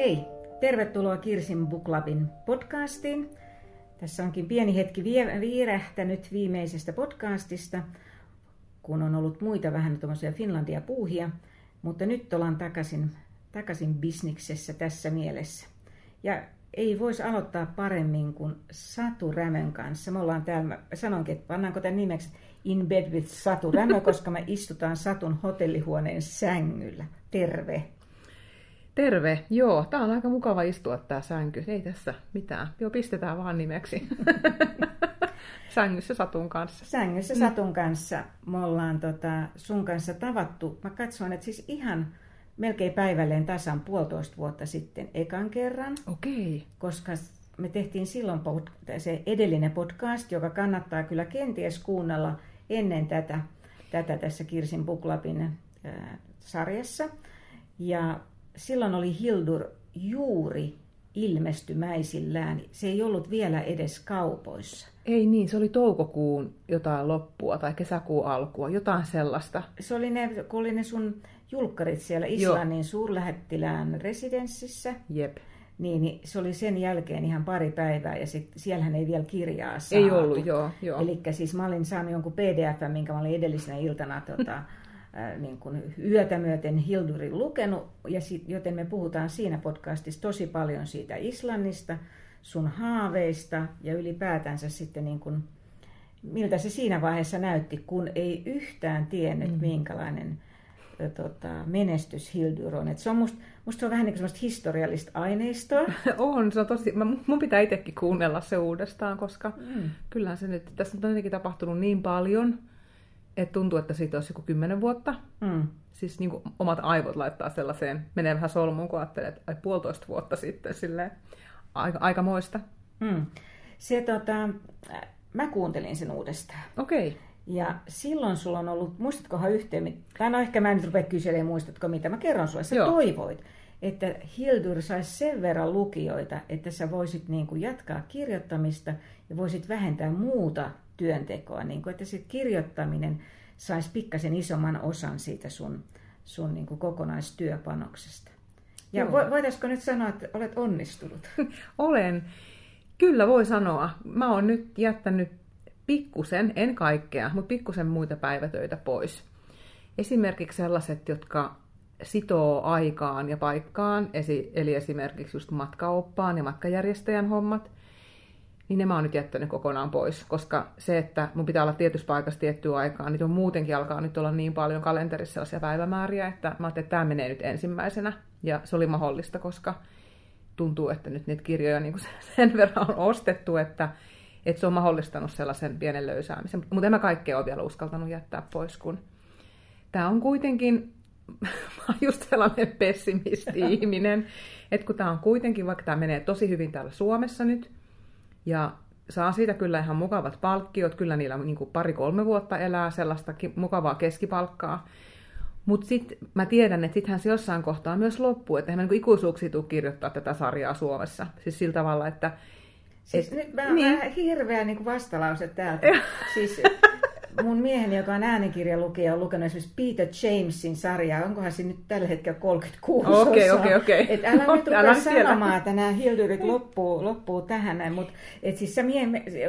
Hei, tervetuloa Kirsin Book Clubin podcastiin. Tässä onkin pieni hetki viirähtänyt viimeisestä podcastista, kun on ollut muita vähän tuommoisia Finlandia puuhia, mutta nyt ollaan takaisin, takaisin bisniksessä tässä mielessä. Ja ei voisi aloittaa paremmin kuin Satu Rämön kanssa. Me ollaan täällä, sanonkin, että pannaanko tämän nimeksi In Bed with Satu Rämö, koska me istutaan Satun hotellihuoneen sängyllä. Terve. Terve, joo. Tää on aika mukava istua tää sänky. Ei tässä mitään. Joo, pistetään vaan nimeksi. Sängyssä Satun kanssa. Sängyssä Satun kanssa. Me ollaan tota, sun kanssa tavattu. Mä katsoin, että siis ihan melkein päivälleen tasan puolitoista vuotta sitten ekan kerran. Okei. Okay. Koska me tehtiin silloin se edellinen podcast, joka kannattaa kyllä kenties kuunnella ennen tätä, tätä tässä Kirsin Buklapin äh, sarjassa. Ja silloin oli Hildur juuri ilmestymäisillään. Se ei ollut vielä edes kaupoissa. Ei niin, se oli toukokuun jotain loppua tai kesäkuun alkua, jotain sellaista. Se oli ne, kun oli ne sun julkkarit siellä Islannin Joo. suurlähettilään residenssissä. Jep. Niin, niin, se oli sen jälkeen ihan pari päivää ja sit, siellähän ei vielä kirjaa saatu. Ei ollut, joo. joo. Eli siis mä olin saanut jonkun pdf, minkä mä olin edellisenä iltana tota, niin kuin yötä myöten Hildurin lukenut, ja sit, joten me puhutaan siinä podcastissa tosi paljon siitä Islannista, sun haaveista ja ylipäätänsä sitten niin kuin, miltä se siinä vaiheessa näytti, kun ei yhtään tiennyt, mm. minkälainen tota, menestys Hildur on. Et se on musta, musta se on vähän niin kuin historiallista aineistoa. on, se on tosi, mä, mun pitää itsekin kuunnella se uudestaan, koska mm. kyllähän se nyt, tässä on jotenkin tapahtunut niin paljon, että tuntuu, että siitä olisi joku kymmenen vuotta. Mm. Siis niin kuin omat aivot laittaa sellaiseen, menee vähän solmuun, kun ajattelee, että ai, puolitoista vuotta sitten silleen, aika, aika moista. Mm. Se, tota, mä kuuntelin sen uudestaan. Okei. Okay. Ja silloin sulla on ollut, muistatkohan yhteen, tai no ehkä mä en nyt rupea kyselemään, muistatko mitä, mä kerron sulle, sä Joo. toivoit, että Hildur saisi sen verran lukijoita, että sä voisit niin kuin jatkaa kirjoittamista ja voisit vähentää muuta työntekoa, niin kuin, että sit kirjoittaminen saisi pikkasen isomman osan siitä sun, sun niin kuin kokonaistyöpanoksesta. Ja Joo. voitaisiko nyt sanoa, että olet onnistunut? Olen. Kyllä voi sanoa. Mä oon nyt jättänyt pikkusen, en kaikkea, mutta pikkusen muita päivätöitä pois. Esimerkiksi sellaiset, jotka sitoo aikaan ja paikkaan, eli esimerkiksi just matkaoppaan ja matkajärjestäjän hommat, niin ne mä oon nyt jättänyt kokonaan pois, koska se, että mun pitää olla tietyssä paikassa tiettyä aikaa, niin on muutenkin alkaa nyt olla niin paljon kalenterissa sellaisia päivämääriä, että mä ajattelin, että tämä menee nyt ensimmäisenä, ja se oli mahdollista, koska tuntuu, että nyt niitä kirjoja niin kuin sen verran on ostettu, että, että se on mahdollistanut sellaisen pienen löysäämisen. Mutta en mä kaikkea ole vielä uskaltanut jättää pois, kun tämä on kuitenkin just sellainen pessimisti-ihminen, että kun tämä on kuitenkin, vaikka tämä menee tosi hyvin täällä Suomessa nyt, ja saa siitä kyllä ihan mukavat palkkiot, kyllä niillä niin pari-kolme vuotta elää sellaista mukavaa keskipalkkaa, mutta sitten mä tiedän, että sittenhän se jossain kohtaa myös loppuu, että eihän niin ikuisuuksia tule kirjoittaa tätä sarjaa Suomessa. Siis sillä tavalla, että... Siis et, nyt mä, niin. mä hirveä niin vastalause täältä. siis mun mieheni, joka on äänikirjalukija, on lukenut esimerkiksi Peter Jamesin sarjaa. Onkohan se nyt tällä hetkellä 36 Okei, okei, okei. Et älä no, nyt rupea sanomaan, että nämä Hildurit loppuu, loppuu tähän näin. Mutta siis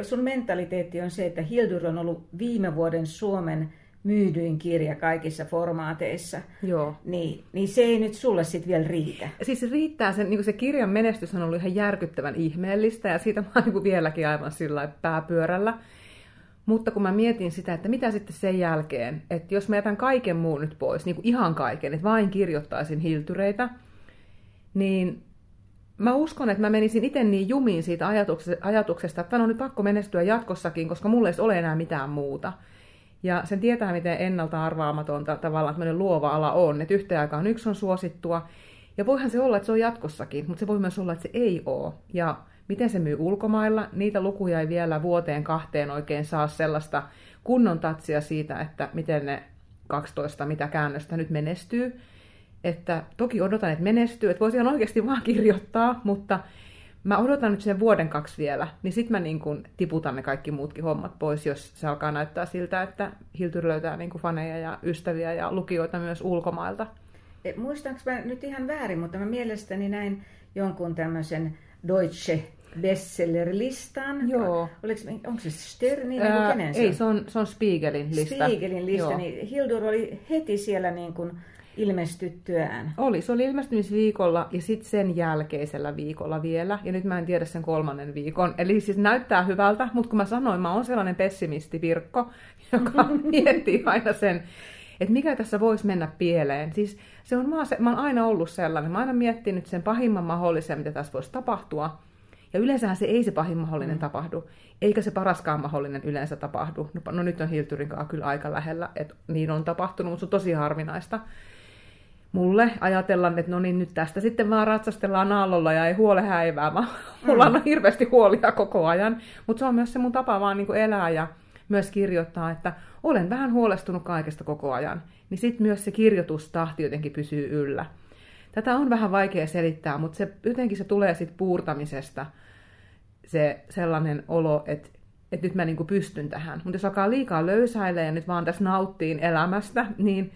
sun mentaliteetti on se, että Hildur on ollut viime vuoden Suomen myydyin kirja kaikissa formaateissa, Joo. Niin, niin se ei nyt sulle sitten vielä riitä. Siis riittää, sen, niin se kirjan menestys on ollut ihan järkyttävän ihmeellistä ja siitä mä oon niin vieläkin aivan sillä pääpyörällä. Mutta kun mä mietin sitä, että mitä sitten sen jälkeen, että jos mä jätän kaiken muun nyt pois, niin kuin ihan kaiken, että vain kirjoittaisin hiltyreitä, niin mä uskon, että mä menisin itse niin jumiin siitä ajatuksesta, että on nyt pakko menestyä jatkossakin, koska mulle ei ole enää mitään muuta. Ja sen tietää, miten ennalta arvaamatonta tavallaan tämmöinen luova ala on, että yhteen aikaan yksi on suosittua, ja voihan se olla, että se on jatkossakin, mutta se voi myös olla, että se ei ole. Ja miten se myy ulkomailla, niitä lukuja ei vielä vuoteen kahteen oikein saa sellaista kunnon tatsia siitä, että miten ne 12, mitä käännöstä nyt menestyy. Että toki odotan, että menestyy, että voisi ihan oikeasti vaan kirjoittaa, mutta mä odotan nyt sen vuoden kaksi vielä, niin sitten mä niin kun tiputan ne kaikki muutkin hommat pois, jos se alkaa näyttää siltä, että Hiltur löytää niin faneja ja ystäviä ja lukijoita myös ulkomailta. E, muistaanko mä nyt ihan väärin, mutta mä mielestäni näin jonkun tämmöisen Deutsche bestseller-listan. Joo. Oliko, onko se Sternin? Ää, kenen se ei, se on, se on Spiegelin lista. Spiegelin lista, Joo. niin Hildur oli heti siellä niin kuin ilmestyttyään. Oli, se oli ilmestymisviikolla ja sitten sen jälkeisellä viikolla vielä. Ja nyt mä en tiedä sen kolmannen viikon. Eli siis näyttää hyvältä, mutta kun mä sanoin, mä oon sellainen pessimisti Virkko, joka miettii aina sen, että mikä tässä voisi mennä pieleen. Siis se on, mä, mä oon aina ollut sellainen, mä oon aina miettinyt sen pahimman mahdollisen, mitä tässä voisi tapahtua. Ja yleensähän se ei se pahin mahdollinen mm. tapahdu, eikä se paraskaan mahdollinen yleensä tapahdu. No, no nyt on Hilturin kanssa kyllä aika lähellä, että niin on tapahtunut, mutta se on tosi harvinaista mulle ajatella, että no niin, nyt tästä sitten vaan ratsastellaan aallolla ja ei huole häivää. Mä, mulla on mm. hirveästi huolia koko ajan, mutta se on myös se mun tapa vaan niin elää ja myös kirjoittaa, että olen vähän huolestunut kaikesta koko ajan. Niin sitten myös se kirjoitustahti jotenkin pysyy yllä. Tätä on vähän vaikea selittää, mutta se, jotenkin se tulee sitten puurtamisesta se sellainen olo, että että nyt mä niinku pystyn tähän. Mutta jos alkaa liikaa löysäilee ja nyt vaan tässä nauttiin elämästä, niin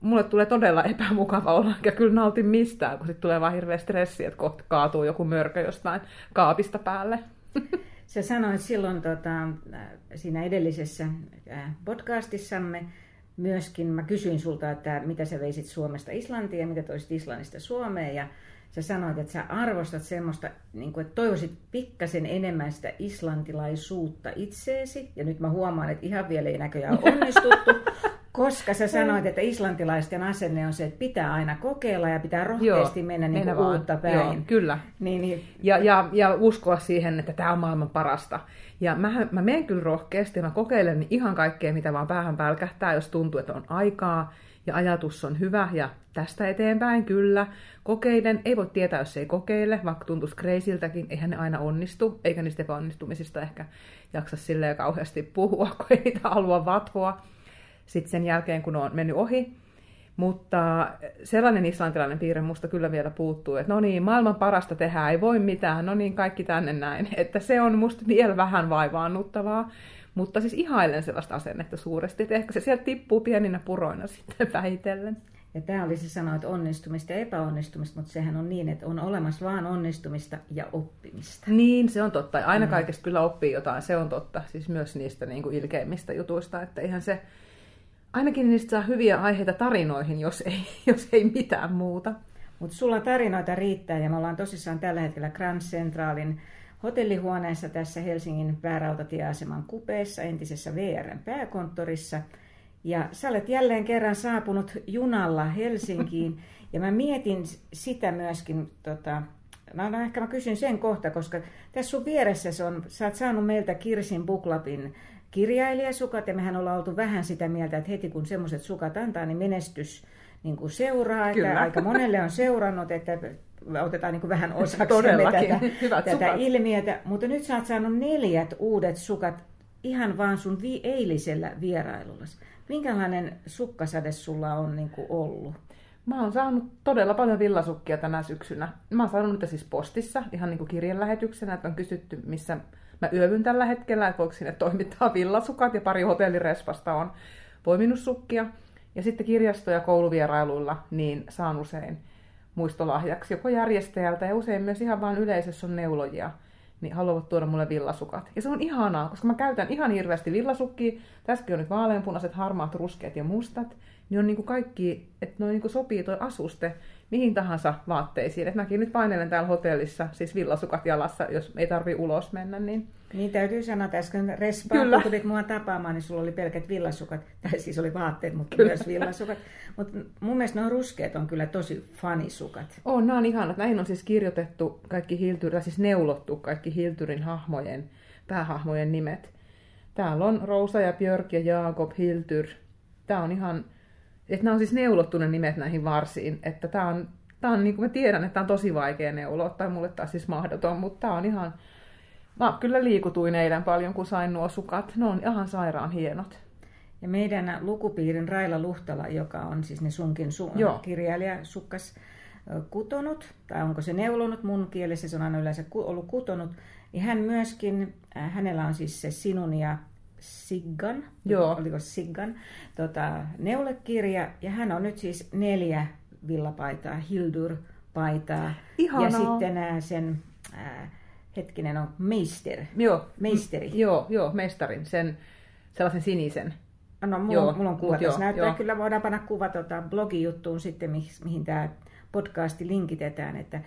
mulle tulee todella epämukava olla, enkä kyllä nautin mistään, kun sitten tulee vaan hirveä stressi, että kohta kaatuu joku mörkö jostain kaapista päälle. Sä sanoit silloin tota, siinä edellisessä podcastissamme myöskin, mä kysyin sulta, että mitä sä veisit Suomesta Islantiin ja mitä toisit Islannista Suomeen, ja sä sanoit, että sä arvostat semmoista, niin kuin, että toivoisit pikkasen enemmän sitä islantilaisuutta itseesi, ja nyt mä huomaan, että ihan vielä ei näköjään onnistuttu, koska sä sanoit, että islantilaisten asenne on se, että pitää aina kokeilla ja pitää rohkeasti Joo, mennä niin kuin uutta päin. Joo, kyllä. Niin, niin. Ja, ja, ja uskoa siihen, että tämä on maailman parasta. Ja mä, mä menen kyllä rohkeasti, mä kokeilen ihan kaikkea, mitä vaan päähän pälkähtää, jos tuntuu, että on aikaa ja ajatus on hyvä ja tästä eteenpäin kyllä. Kokeiden ei voi tietää, jos ei kokeile, vaikka tuntuisi kreisiltäkin, eihän ne aina onnistu, eikä niistä epäonnistumisista ehkä jaksa silleen kauheasti puhua, kun ei niitä halua vatvoa sitten sen jälkeen, kun on mennyt ohi. Mutta sellainen islantilainen piirre musta kyllä vielä puuttuu, että no niin, maailman parasta tehdään, ei voi mitään, no niin, kaikki tänne näin. Että se on musta vielä vähän vaivaannuttavaa, mutta siis ihailen sellaista asennetta suuresti, että ehkä se sieltä tippuu pieninä puroina sitten vähitellen. Ja tämä oli se että onnistumista ja epäonnistumista, mutta sehän on niin, että on olemassa vain onnistumista ja oppimista. Niin, se on totta. Aina mm. kaikesta kyllä oppii jotain, se on totta. Siis myös niistä niin kuin ilkeimmistä jutuista, että ihan se ainakin niistä saa hyviä aiheita tarinoihin, jos ei, jos ei mitään muuta. Mutta sulla tarinoita riittää ja me ollaan tosissaan tällä hetkellä Grand Centralin hotellihuoneessa tässä Helsingin päärautatieaseman kupeessa, entisessä VRn pääkonttorissa. Ja sä olet jälleen kerran saapunut junalla Helsinkiin ja mä mietin sitä myöskin, tota, no, no ehkä mä kysyn sen kohta, koska tässä sun vieressä on, sä oot saanut meiltä Kirsin Buklapin kirjailijasukat, ja mehän ollaan oltu vähän sitä mieltä, että heti kun semmoiset sukat antaa, niin menestys niin kuin seuraa. Että aika monelle on seurannut, että otetaan niin kuin vähän osaksi tätä, tätä ilmiötä. Mutta nyt sä oot saanut neljät uudet sukat ihan vaan sun vi- eilisellä vierailulla. Minkälainen sukkasade sulla on niin kuin ollut? Mä oon saanut todella paljon villasukkia tänä syksynä. Mä oon saanut niitä siis postissa, ihan niin kuin kirjanlähetyksenä, että on kysytty, missä Mä yövyn tällä hetkellä, että voiko sinne toimittaa villasukat ja pari hotellirespasta on poiminut sukkia. Ja sitten kirjasto- ja kouluvierailuilla niin saan usein muistolahjaksi joko järjestäjältä ja usein myös ihan vain yleisössä on neulojia, niin haluavat tuoda mulle villasukat. Ja se on ihanaa, koska mä käytän ihan hirveästi villasukkia. Tässäkin on nyt vaaleanpunaiset, harmaat, ruskeat ja mustat. Niin on niin kuin kaikki, että noin niin sopii tuo asuste mihin tahansa vaatteisiin. Et mäkin nyt painelen täällä hotellissa, siis villasukat jalassa, jos ei tarvi ulos mennä. Niin, niin täytyy sanoa, että äsken respaa, Kyllä. kun tulit mua tapaamaan, niin sulla oli pelkät villasukat, tai siis oli vaatteet, mutta kyllä. myös villasukat. Mutta mun mielestä nuo ruskeat on kyllä tosi fanisukat. On, nämä on ihanat. Näihin on siis kirjoitettu kaikki Hiltyrin, siis neulottu kaikki Hiltyrin hahmojen, päähahmojen nimet. Täällä on Rosa ja Björk ja Jaakob Hiltyr. Tämä on ihan että nämä on siis neulottu ne nimet näihin varsiin. Että tämä on, tämä on niin kuin mä tiedän, että tämä on tosi vaikea neuloa, tai mulle taas siis mahdoton, mutta tämä on ihan... Mä kyllä liikutuin eilen paljon, kun sain nuo sukat. Ne on ihan sairaan hienot. Ja meidän lukupiirin Raila Luhtala, joka on siis ne sunkin su- kirjailija sukkas kutonut, tai onko se neulonut mun kielessä, se on aina yleensä ollut kutonut, niin hän myöskin, hänellä on siis se sinun ja Siggan, Joo. oliko Siggan, tota, neulekirja, ja hän on nyt siis neljä villapaitaa Hildur paitaa. Ihanaa. Ja sitten sen, ää, hetkinen on meister. Joo. Meisteri. M- joo, joo, mestarin, sen sellaisen sinisen. No, mulla, Joo, on, mulla on kuva tässä. joo, Näyttää joo. kyllä, voidaan panna kuva tota, blogijuttuun sitten, mihin, mihin tämä podcasti linkitetään. Että,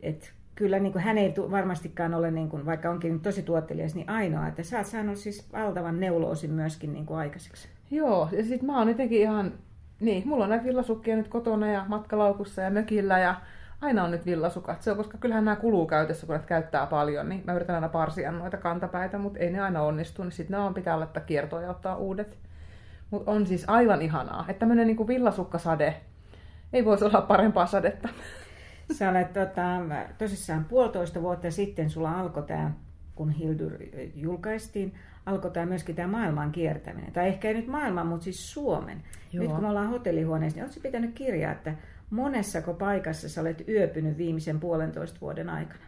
et, kyllä niin kuin, hän ei varmastikaan ole, niin kuin, vaikka onkin tosi tuottelias, niin ainoa. Että sä oot saanut siis valtavan neuloosin myöskin niin kuin aikaiseksi. Joo, ja sit mä oon jotenkin ihan, niin, mulla on näitä villasukkia nyt kotona ja matkalaukussa ja mökillä ja aina on nyt villasukat. Se on, koska kyllähän nämä kuluu käytössä, kun näitä käyttää paljon, niin mä yritän aina parsia noita kantapäitä, mutta ei ne aina onnistu, niin sitten ne on pitää laittaa kiertoon ja ottaa uudet. Mutta on siis aivan ihanaa, että tämmöinen niinku villasukkasade, ei voisi olla parempaa sadetta. Sä olet tota, tosissaan puolitoista vuotta sitten sulla alkoi tämä, kun Hildur julkaistiin, alkoi tämä myöskin tämä maailman kiertäminen. Tai ehkä ei nyt maailman, mutta siis Suomen. Joo. Nyt kun me ollaan hotellihuoneessa, niin oletko pitänyt kirjaa, että monessako paikassa sä olet yöpynyt viimeisen puolentoista vuoden aikana?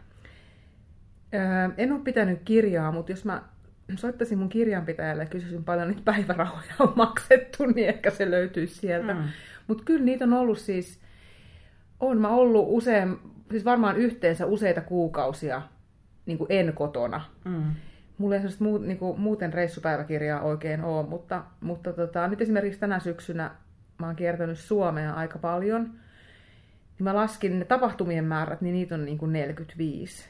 Öö, en ole pitänyt kirjaa, mutta jos mä soittaisin mun kirjanpitäjälle ja kysyisin paljon niitä päivärahoja on maksettu, niin ehkä se löytyisi sieltä. Mm. Mm. Mutta kyllä niitä on ollut siis, on mä ollut usein, siis varmaan yhteensä useita kuukausia niin kuin en kotona. Mm. Mulla ei muu, niin kuin, muuten reissupäiväkirjaa oikein ole, mutta, mutta tota, nyt esimerkiksi tänä syksynä mä oon kiertänyt Suomea aika paljon. Niin mä laskin ne tapahtumien määrät, niin niitä on niin kuin 45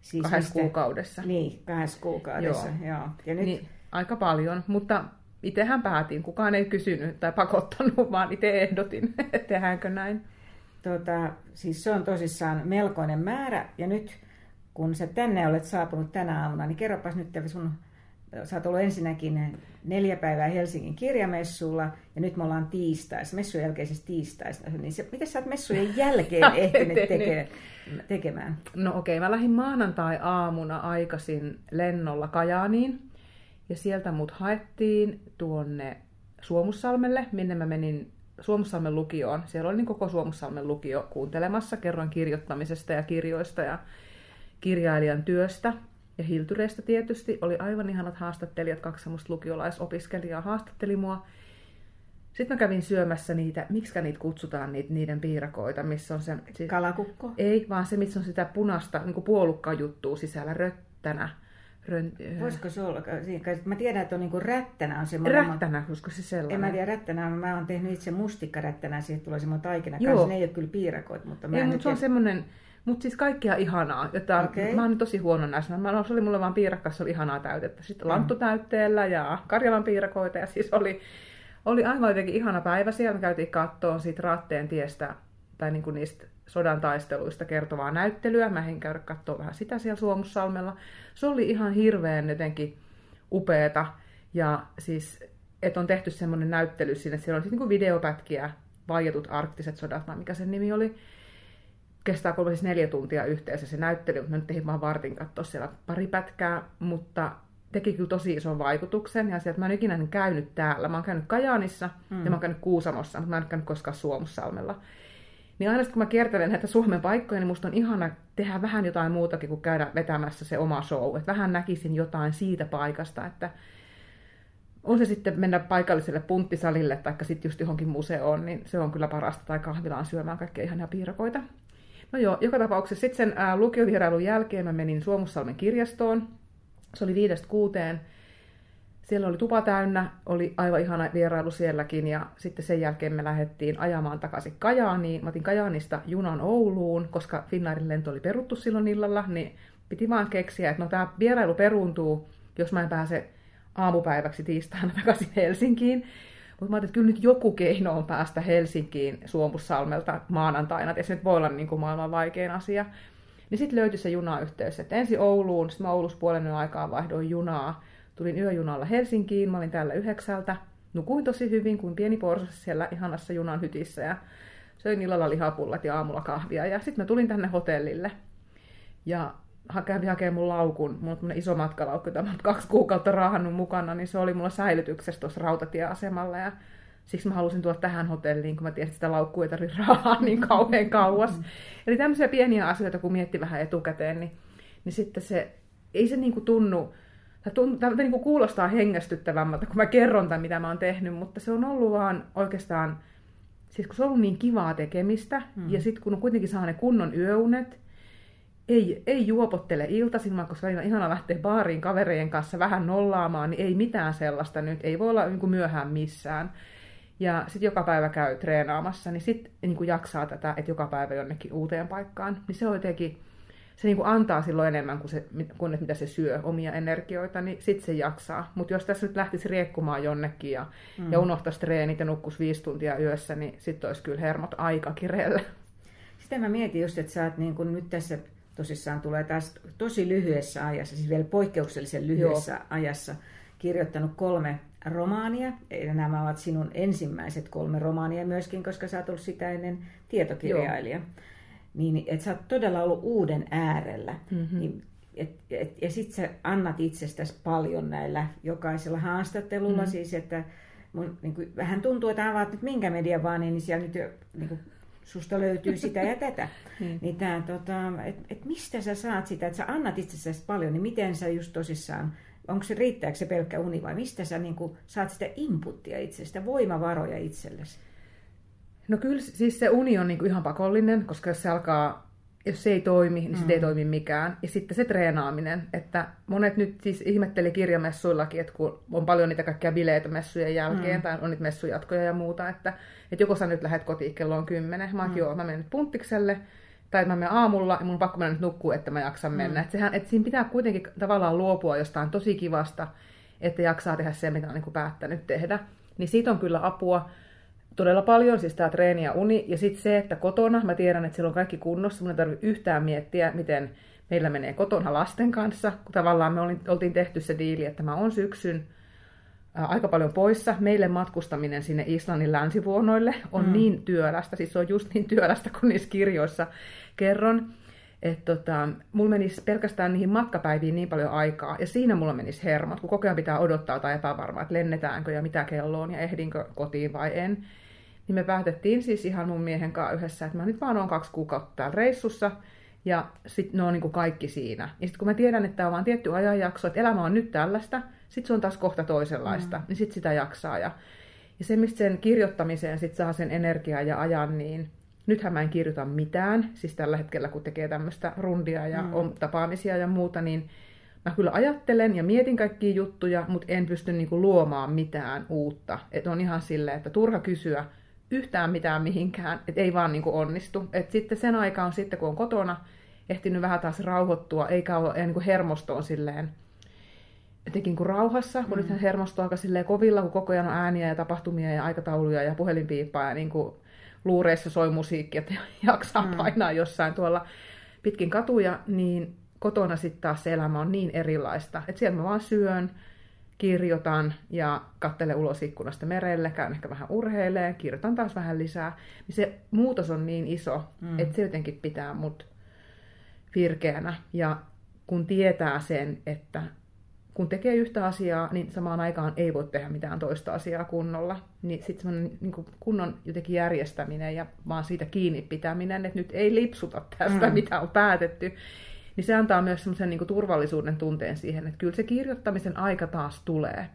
Siis kahdessa mistä- kuukaudessa. Niin, kahdessa kuukaudessa. Joo. Joo. Ja nyt, Niin, aika paljon, mutta itsehän päätin. Kukaan ei kysynyt tai pakottanut, vaan itse ehdotin, että tehdäänkö näin. Tota, siis se on tosissaan melkoinen määrä. Ja nyt kun sä tänne olet saapunut tänä aamuna, niin kerropas nyt sun, sä oot ollut ensinnäkin neljä päivää Helsingin kirjamessulla ja nyt me ollaan tiistaissa, messujen jälkeisessä tiistaissa. Niin se, miten sä oot messujen jälkeen ehtinyt teke, tekemään? No okei, mä lähdin maanantai-aamuna aikaisin lennolla Kajaaniin. Ja sieltä mut haettiin tuonne Suomussalmelle, minne mä menin Suomussalmen lukioon. Siellä oli niin koko Suomussalmen lukio kuuntelemassa. Kerroin kirjoittamisesta ja kirjoista ja kirjailijan työstä. Ja Hiltureista tietysti. Oli aivan ihanat haastattelijat, kaksi semmoista lukiolaisopiskelijaa haastatteli mua. Sitten mä kävin syömässä niitä, miksi niitä kutsutaan, niitä, niiden piirakoita, missä on se... Siis, Kalakukko? ei, vaan se, missä on sitä punaista niin puolukkaa juttua sisällä, röttänä. Rön, Voisiko se olla? Mä tiedän, että on niinku rättänä on semmoinen. rättänä, koska se sellainen. En mä tiedä rättänä, mä oon tehnyt itse mustikkarättänä, siitä tulee semmoinen taikina Joo. kanssa. Ne ei ole kyllä piirakoit, mutta mä Ei, en mutta se on semmoinen, mutta siis kaikkia ihanaa. Jota, okay. Mä oon tosi huono näissä. Mä, se oli mulle vaan piirakka, se oli ihanaa täytettä. Sitten lanttutäytteellä ja Karjalan piirakoita. Ja siis oli, oli aivan jotenkin ihana päivä siellä. Me käytiin kattoon siitä Raatteen tiestä tai niinku niistä sodan taisteluista kertovaa näyttelyä. Mä en käydä katsoa vähän sitä siellä Suomussalmella. Se oli ihan hirveän jotenkin upeeta. Ja siis, että on tehty semmoinen näyttely sinne. Siellä on siis niinku videopätkiä, vaietut arktiset sodat, vai mikä sen nimi oli kestää kolme siis neljä tuntia yhteensä se näyttely, mutta mä nyt tein vaan vartin katsoa siellä pari pätkää, mutta teki kyllä tosi ison vaikutuksen, ja sieltä mä en ikinä käynyt täällä. Mä oon käynyt Kajaanissa, mm. ja mä oon käynyt Kuusamossa, mutta mä en käynyt koskaan Suomussalmella. Niin aina kun mä kiertelen näitä Suomen paikkoja, niin musta on ihana tehdä vähän jotain muutakin kuin käydä vetämässä se oma show. Että vähän näkisin jotain siitä paikasta, että on se sitten mennä paikalliselle punttisalille tai sitten just johonkin museoon, niin se on kyllä parasta, tai kahvilaan syömään kaikkia ihania piirakoita. No joo, joka tapauksessa sitten sen lukiovierailun jälkeen mä menin Suomussalmen kirjastoon. Se oli viidestä kuuteen. Siellä oli tupa täynnä, oli aivan ihana vierailu sielläkin ja sitten sen jälkeen me lähdettiin ajamaan takaisin Kajaaniin. Mä otin Kajaanista junan Ouluun, koska Finnairin lento oli peruttu silloin illalla, niin piti vaan keksiä, että no tämä vierailu peruuntuu, jos mä en pääse aamupäiväksi tiistaina takaisin Helsinkiin. Mutta mä ajattelin, että kyllä nyt joku keino on päästä Helsinkiin Suomussalmelta maanantaina, että se nyt voi olla niin kuin maailman vaikein asia. Niin sitten löytyi se junayhteys, että ensin Ouluun, sitten mä Oulussa puolen aikaa vaihdoin junaa. Tulin yöjunalla Helsinkiin, mä olin täällä yhdeksältä. Nukuin tosi hyvin kuin pieni porsas siellä ihanassa junan hytissä ja söin illalla lihapullat ja aamulla kahvia. Ja sitten mä tulin tänne hotellille ja kävin hakemaan mun laukun. Mulla on iso matkalaukku, jota mä oon kaksi kuukautta raahannut mukana, niin se oli mulla säilytyksessä tuossa rautatieasemalla. Ja siksi mä halusin tulla tähän hotelliin, kun mä tiesin, että sitä laukkua ei tarvitse raahaa niin kauhean kauas. Eli tämmöisiä pieniä asioita, kun miettii vähän etukäteen, niin, niin sitten se, ei se niinku tunnu, tämä, niinku kuulostaa hengästyttävämmältä, kun mä kerron tämän, mitä mä oon tehnyt, mutta se on ollut vaan oikeastaan siis kun se on ollut niin kivaa tekemistä, mm. ja sitten kun on kuitenkin saa ne kunnon yöunet, ei, ei juopottele iltaisin, vaan koska ihana lähteä baariin kavereiden kanssa vähän nollaamaan, niin ei mitään sellaista nyt, ei voi olla niin myöhään missään. Ja sitten joka päivä käy treenaamassa, niin sitten niin jaksaa tätä, että joka päivä jonnekin uuteen paikkaan. Niin se on jotenkin, se niin kuin antaa silloin enemmän kuin, se, kuin että mitä se syö omia energioita, niin sitten se jaksaa. Mutta jos tässä nyt lähtisi riekkumaan jonnekin ja, mm. ja unohtaisi treenit ja nukkus viisi tuntia yössä, niin sitten olisi kyllä hermot aika kireellä. Sitä mä mietin just, että sä oot niin kun nyt tässä tosissaan tulee taas tosi lyhyessä ajassa, siis vielä poikkeuksellisen lyhyessä Joo. ajassa, kirjoittanut kolme romaania. Ja nämä ovat sinun ensimmäiset kolme romaania myöskin, koska sä oot ollut sitä ennen tietokirjailija. Joo. Niin, että sä oot todella ollut uuden äärellä. Mm-hmm. Niin, et, et, ja sitten sä annat itsestäsi paljon näillä jokaisella haastattelulla, mm-hmm. siis että mun, niin kuin, vähän tuntuu, että avaat nyt minkä median vaan, niin siellä nyt jo niin kuin, susta löytyy sitä ja tätä. niin. niin tää, tota, et, et mistä sä saat sitä, että sä annat itsestäsi paljon, niin miten sä just tosissaan, onko se, riittääkö se pelkkä uni vai mistä sä niin kuin, saat sitä inputtia itsestä, voimavaroja itsellesi? No kyllä siis se uni on niin kuin ihan pakollinen, koska jos se alkaa jos se ei toimi, niin mm. ei toimi mikään. Ja sitten se treenaaminen, että monet nyt siis ihmetteli kirjamessuillakin, että kun on paljon niitä kaikkia bileitä messujen jälkeen, mm. tai on niitä messujatkoja ja muuta, että, että joko sä nyt lähdet kotiin kello on kymmenen, mä mm. joo, mä menen nyt punttikselle, tai mä menen aamulla ja mun on pakko mennä nyt nukkuu, että mä jaksan mm. mennä. Että, sehän, että siinä pitää kuitenkin tavallaan luopua jostain tosi kivasta, että jaksaa tehdä se, mitä on niin päättänyt tehdä. Niin siitä on kyllä apua todella paljon, siis tämä treeni ja uni. Ja sitten se, että kotona, mä tiedän, että siellä on kaikki kunnossa, mun ei tarvitse yhtään miettiä, miten meillä menee kotona lasten kanssa, kun tavallaan me oltiin tehty se diili, että mä oon syksyn aika paljon poissa. Meille matkustaminen sinne Islannin länsivuonoille on mm. niin työlästä, siis se on just niin työlästä kuin niissä kirjoissa kerron. Että tota, mulla menisi pelkästään niihin matkapäiviin niin paljon aikaa, ja siinä mulla menisi hermot, kun koko ajan pitää odottaa tai epävarmaa, että lennetäänkö ja mitä kello on ja ehdinkö kotiin vai en niin me päätettiin siis ihan mun miehen kanssa yhdessä, että mä nyt vaan oon kaksi kuukautta täällä reissussa, ja sitten ne on niin kuin kaikki siinä. Ja sitten kun mä tiedän, että tämä on vaan tietty ajanjakso, että elämä on nyt tällaista, sitten se on taas kohta toisenlaista, mm. niin sitten sitä jaksaa. Ja, ja se, mistä sen kirjoittamiseen sit saa sen energiaa ja ajan, niin nythän mä en kirjoita mitään. Siis tällä hetkellä, kun tekee tämmöistä rundia ja mm. on tapaamisia ja muuta, niin mä kyllä ajattelen ja mietin kaikkia juttuja, mutta en pysty niinku luomaan mitään uutta. Että on ihan silleen, että turha kysyä, yhtään mitään mihinkään, että ei vaan niin kuin onnistu. Et sitten sen aikaan sitten, kun on kotona, ehtinyt vähän taas rauhoittua, eikä ole niin kuin hermostoon silleen, jotenkin kuin rauhassa, kun mm. nythän hermosto aika silleen kovilla, kun koko ajan on ääniä ja tapahtumia ja aikatauluja ja puhelinpiippaa ja niin kuin luureissa soi musiikki, että jaksaa mm. painaa jossain tuolla pitkin katuja, niin kotona sitten taas se elämä on niin erilaista, että siellä mä vaan syön, kirjoitan ja kattelen ulos ikkunasta merelle, käyn ehkä vähän urheilee, kirjoitan taas vähän lisää. Niin se muutos on niin iso, mm. että se jotenkin pitää mut virkeänä. Ja kun tietää sen, että kun tekee yhtä asiaa, niin samaan aikaan ei voi tehdä mitään toista asiaa kunnolla. Niin sitten semmoinen niin kunnon jotenkin järjestäminen ja vaan siitä kiinni pitäminen, että nyt ei lipsuta tästä, mm. mitä on päätetty, niin se antaa myös semmoisen niin turvallisuuden tunteen siihen, että kyllä se kirjoittamisen aika taas tulee,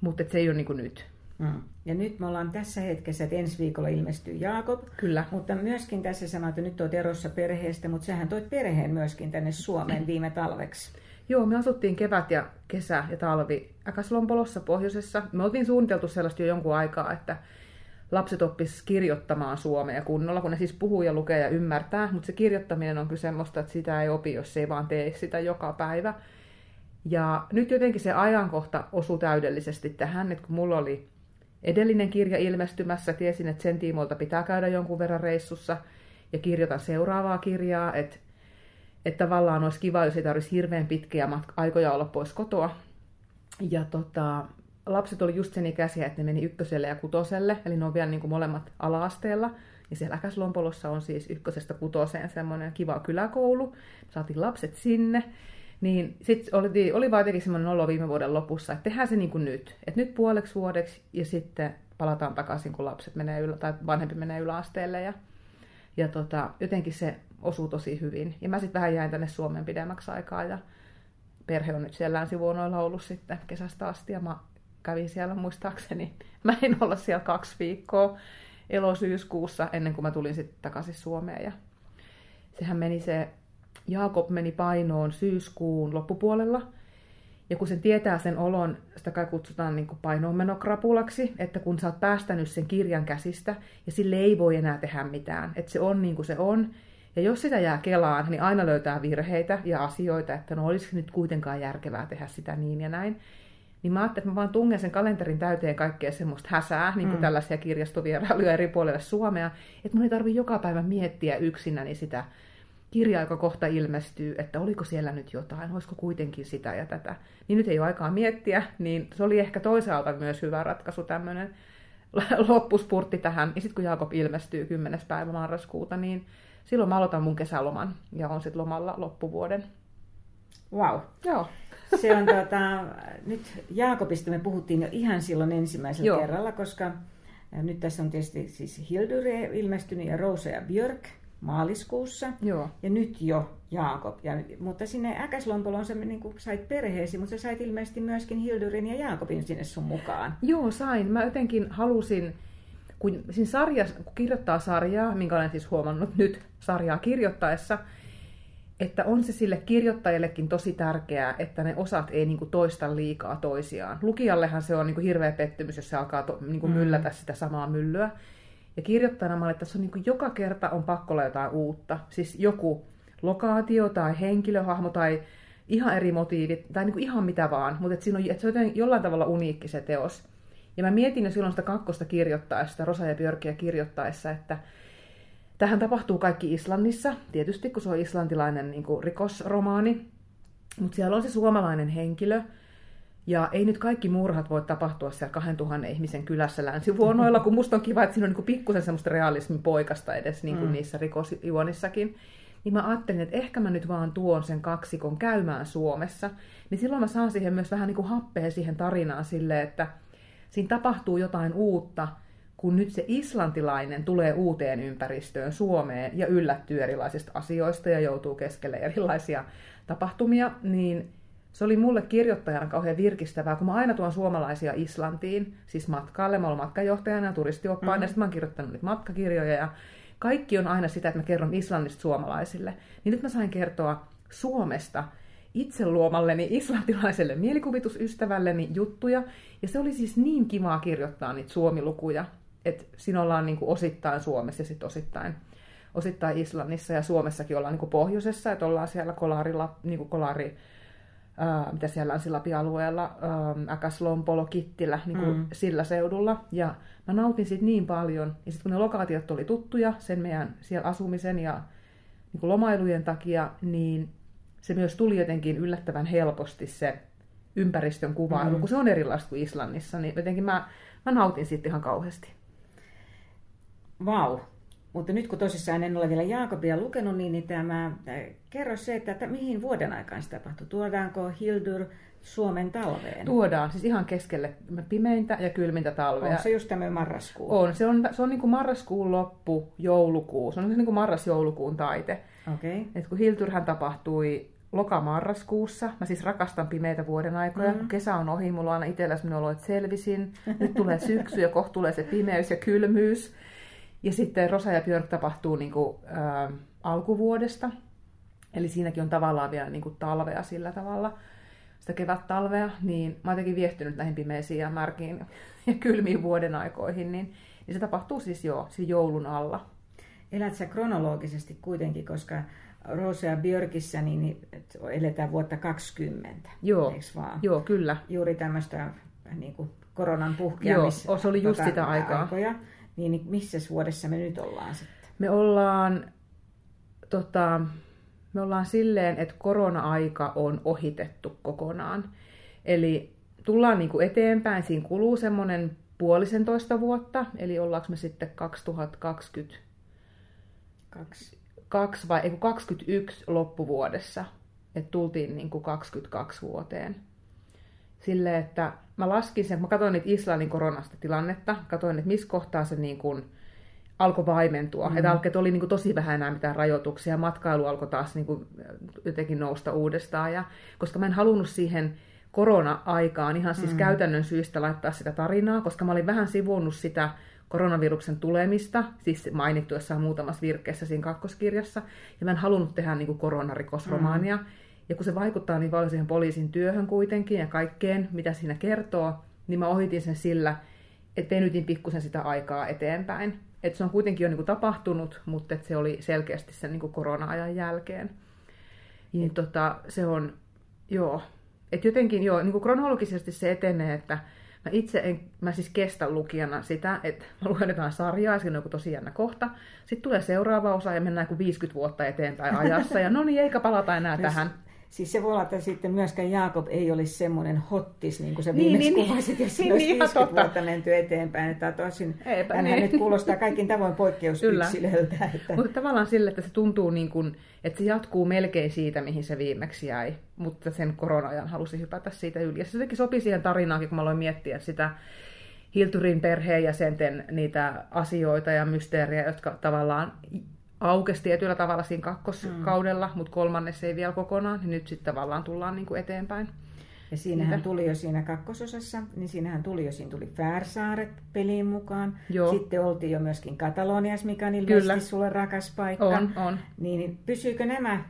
mutta se ei ole niin kuin nyt. Mm. Ja nyt me ollaan tässä hetkessä, että ensi viikolla ilmestyy Jaakob. Kyllä. Mutta myöskin tässä sanoit, että nyt olet erossa perheestä, mutta sähän toit perheen myöskin tänne Suomeen viime talveksi. Joo, me asuttiin kevät ja kesä ja talvi Äkäslompolossa pohjoisessa. Me oltiin suunniteltu sellaista jo jonkun aikaa, että lapset oppis kirjoittamaan suomea kunnolla, kun ne siis puhuu ja lukee ja ymmärtää, mutta se kirjoittaminen on kyllä semmoista, että sitä ei opi, jos ei vaan tee sitä joka päivä. Ja nyt jotenkin se ajankohta osui täydellisesti tähän, että kun mulla oli edellinen kirja ilmestymässä, tiesin, että sen tiimoilta pitää käydä jonkun verran reissussa, ja kirjoitan seuraavaa kirjaa, että, että tavallaan olisi kiva, jos ei tarvitsisi hirveän pitkiä matka- aikoja olla pois kotoa. Ja tota, lapset oli just sen ikäisiä, että ne meni ykköselle ja kutoselle, eli ne on vielä niin kuin molemmat ala-asteella. Ja siellä Äkäslompolossa on siis ykkösestä kutoseen semmoinen kiva kyläkoulu. Saatiin lapset sinne. Niin sitten oli, oli vaan jotenkin semmoinen olo viime vuoden lopussa, että tehdään se niin kuin nyt. Että nyt puoleksi vuodeksi ja sitten palataan takaisin, kun lapset menee ylä, tai vanhempi menee yläasteelle. Ja, ja tota, jotenkin se osuu tosi hyvin. Ja mä sitten vähän jäin tänne Suomeen pidemmäksi aikaa ja perhe on nyt siellä länsivuonoilla ollut sitten kesästä asti ja mä kävin siellä muistaakseni. Mä en olla siellä kaksi viikkoa. elosyyskuussa ennen kuin mä tulin sitten takaisin Suomeen. Ja sehän meni se, Jaakob meni painoon syyskuun loppupuolella. Ja kun sen tietää sen olon, sitä kai kutsutaan niin painoonmenokrapulaksi, että kun sä oot päästänyt sen kirjan käsistä ja sille ei voi enää tehdä mitään, että se on niin kuin se on. Ja jos sitä jää kelaan, niin aina löytää virheitä ja asioita, että no olisiko nyt kuitenkaan järkevää tehdä sitä niin ja näin. Niin mä ajattelin, että mä vaan tungen sen kalenterin täyteen kaikkea semmoista häsää, niin kuin mm. tällaisia kirjastovierailuja eri puolille Suomea, että mun ei tarvi joka päivä miettiä yksinäni sitä kirjaa, joka kohta ilmestyy, että oliko siellä nyt jotain, olisiko kuitenkin sitä ja tätä. Niin nyt ei ole aikaa miettiä, niin se oli ehkä toisaalta myös hyvä ratkaisu tämmöinen loppuspurtti tähän. Ja sitten kun Jaakob ilmestyy 10. päivä marraskuuta, niin silloin mä aloitan mun kesäloman ja on sitten lomalla loppuvuoden. Wow. Joo. Se on tota, nyt Jaakobista me puhuttiin jo ihan silloin ensimmäisellä Joo. kerralla, koska nyt tässä on tietysti siis Hildur ilmestynyt ja Rosa ja Björk maaliskuussa. Joo. Ja nyt jo Jaakob. Ja, mutta sinne Äkäslompoloon sä niin sait perheesi, mutta sä sait ilmeisesti myöskin Hildurin ja Jaakobin sinne sun mukaan. Joo, sain. Mä jotenkin halusin, kun, siinä sarjassa, kun kirjoittaa sarjaa, minkä olen siis huomannut nyt sarjaa kirjoittaessa, että on se sille kirjoittajallekin tosi tärkeää, että ne osat ei niin kuin, toista liikaa toisiaan. Lukijallehan se on niin kuin, hirveä pettymys, jos se alkaa to, niin kuin, mm. myllätä sitä samaa myllyä. Ja kirjoittajana mä olin, että tässä on niin kuin, joka kerta on pakko olla jotain uutta. Siis joku lokaatio tai henkilöhahmo tai ihan eri motiivit tai niin kuin ihan mitä vaan. Mutta että siinä on, että se on jollain tavalla uniikki se teos. Ja mä mietin jo silloin sitä kakkosta kirjoittaessa, Rosa ja Björkiä kirjoittaessa, että Tähän tapahtuu kaikki Islannissa, tietysti kun se on islantilainen niin kuin rikosromaani, mutta siellä on se suomalainen henkilö, ja ei nyt kaikki murhat voi tapahtua siellä 2000 ihmisen kylässä länsivuonoilla, kun musta on kiva, että siinä on niin pikkusen semmoista realismin poikasta edes niin kuin mm. niissä rikosjuonissakin. Niin mä ajattelin, että ehkä mä nyt vaan tuon sen kaksikon käymään Suomessa, niin silloin mä saan siihen myös vähän niin kuin happea siihen tarinaan silleen, että siinä tapahtuu jotain uutta, kun nyt se islantilainen tulee uuteen ympäristöön Suomeen ja yllättyy erilaisista asioista ja joutuu keskelle erilaisia tapahtumia, niin se oli mulle kirjoittajana kauhean virkistävää, kun mä aina tuon suomalaisia Islantiin, siis matkalle. Mä olen matkajohtajana ja turistioppaan, mm-hmm. ja sitten mä oon kirjoittanut niitä matkakirjoja, ja kaikki on aina sitä, että mä kerron Islannista suomalaisille. Niin nyt mä sain kertoa Suomesta itse luomalleni islantilaiselle mielikuvitusystävälleni juttuja, ja se oli siis niin kivaa kirjoittaa niitä suomilukuja, että siinä ollaan niin kuin osittain Suomessa ja sitten osittain, osittain Islannissa ja Suomessakin ollaan niin kuin pohjoisessa, että ollaan siellä Kolarilla, niin kuin Kolari, ää, mitä siellä on sillä alueella, Äkäslompolo, Kittilä, niin kuin mm. sillä seudulla. Ja mä nautin siitä niin paljon. Ja sitten kun ne lokaatiot oli tuttuja sen meidän siellä asumisen ja niin kuin lomailujen takia, niin se myös tuli jotenkin yllättävän helposti se ympäristön kuvailu, mm. kun se on erilaista kuin Islannissa, niin jotenkin mä, mä nautin siitä ihan kauheasti. Vau. Wow. Mutta nyt kun tosissaan en ole vielä Jaakobia lukenut, niin, niin tämä, kerro se, että, että mihin vuoden aikaan se tapahtuu. Tuodaanko Hildur Suomen talveen? Tuodaan, siis ihan keskelle pimeintä ja kylmintä talvea. On se just tämmöinen marraskuu? On, se on, se on niin kuin marraskuun loppu, joulukuu. Se on niin kuin marras-joulukuun taite. Okay. Et kun Hildurhan tapahtui loka-marraskuussa. Mä siis rakastan pimeitä vuoden aikoja. Mm. Kun kesä on ohi, mulla on aina itsellä sellainen olo, että selvisin. Nyt tulee syksy ja kohta tulee se pimeys ja kylmyys. Ja sitten Rosa ja Björk tapahtuu niin kuin, ä, alkuvuodesta. Eli siinäkin on tavallaan vielä niin kuin talvea sillä tavalla, sitä kevät-talvea. Niin mä oon jotenkin viehtynyt näihin pimeisiin ja märkiin ja kylmiin vuoden aikoihin. Niin, niin se tapahtuu siis jo siis joulun alla. Elät sä kronologisesti kuitenkin, koska Rosa ja Björkissä niin eletään vuotta 20. Joo, vaan? joo kyllä. Juuri tämmöistä niin kuin koronan puhkeamista. Joo, se oli just tota, sitä aikaa. Aikoja. Niin, niin missä vuodessa me nyt ollaan sitten? Me ollaan, tota, me ollaan silleen, että korona-aika on ohitettu kokonaan. Eli tullaan niin kuin eteenpäin, siinä kuluu semmoinen puolisentoista vuotta, eli ollaanko me sitten 2020 Kaksi. Kaksi vai ei, 21 loppuvuodessa, että tultiin niin kuin 22 vuoteen. Sille, että mä laskin sen, mä katsoin niitä Islannin koronasta tilannetta, katsoin, että missä kohtaa se niin kuin alkoi vaimentua. Mm. Että, alkoi, että oli niin kuin tosi vähän enää mitään rajoituksia, matkailu alkoi taas niin kuin jotenkin nousta uudestaan. Ja, koska mä en halunnut siihen korona-aikaan ihan siis mm. käytännön syystä laittaa sitä tarinaa, koska mä olin vähän sivunnut sitä koronaviruksen tulemista, siis mainittu jossain muutamassa virkkeessä siinä kakkoskirjassa, ja mä en halunnut tehdä niin kuin koronarikosromaania. Mm. Ja kun se vaikuttaa niin paljon siihen poliisin työhön kuitenkin ja kaikkeen, mitä siinä kertoo, niin mä ohitin sen sillä, että venytin pikkusen sitä aikaa eteenpäin. Että se on kuitenkin jo niin kuin tapahtunut, mutta että se oli selkeästi sen niin kuin korona-ajan jälkeen. Niin tota, se on, joo, että jotenkin joo, niin kuin kronologisesti se etenee, että Mä itse en, mä siis kestä lukijana sitä, että mä luen jotain sarjaa, ja siinä on joku tosi jännä kohta. Sitten tulee seuraava osa ja mennään kuin 50 vuotta eteenpäin ajassa, ja no niin, eikä palata enää tähän. Siis se voi olla, että sitten myöskään Jaakob ei olisi semmoinen hottis, niin kuin se niin, viimeksi niin, kuvasit, jos niin, olisi niin, 50 totta. vuotta menty eteenpäin. Että tosin, Eipä, hänhän niin. nyt kuulostaa kaikin tavoin poikkeusyksilöltä. Että... Mutta tavallaan sille, että se tuntuu niin kuin, että se jatkuu melkein siitä, mihin se viimeksi jäi. Mutta sen korona-ajan halusi hypätä siitä yli. Ja se jotenkin sopi siihen tarinaankin, kun mä aloin miettiä sitä Hilturin perheenjäsenten niitä asioita ja mysteerejä, jotka tavallaan aukesi tietyllä tavalla siinä kakkoskaudella, mm. mutta kolmannes ei vielä kokonaan, niin nyt sitten tavallaan tullaan niin kuin eteenpäin. Ja siinähän tuli jo siinä kakkososassa, niin siinähän tuli jo, siinä tuli Färsaaret peliin mukaan. Joo. Sitten oltiin jo myöskin Katalonias, mikä on ilmeisesti Kyllä. sulle rakas paikka. On, on. Niin pysyykö nämä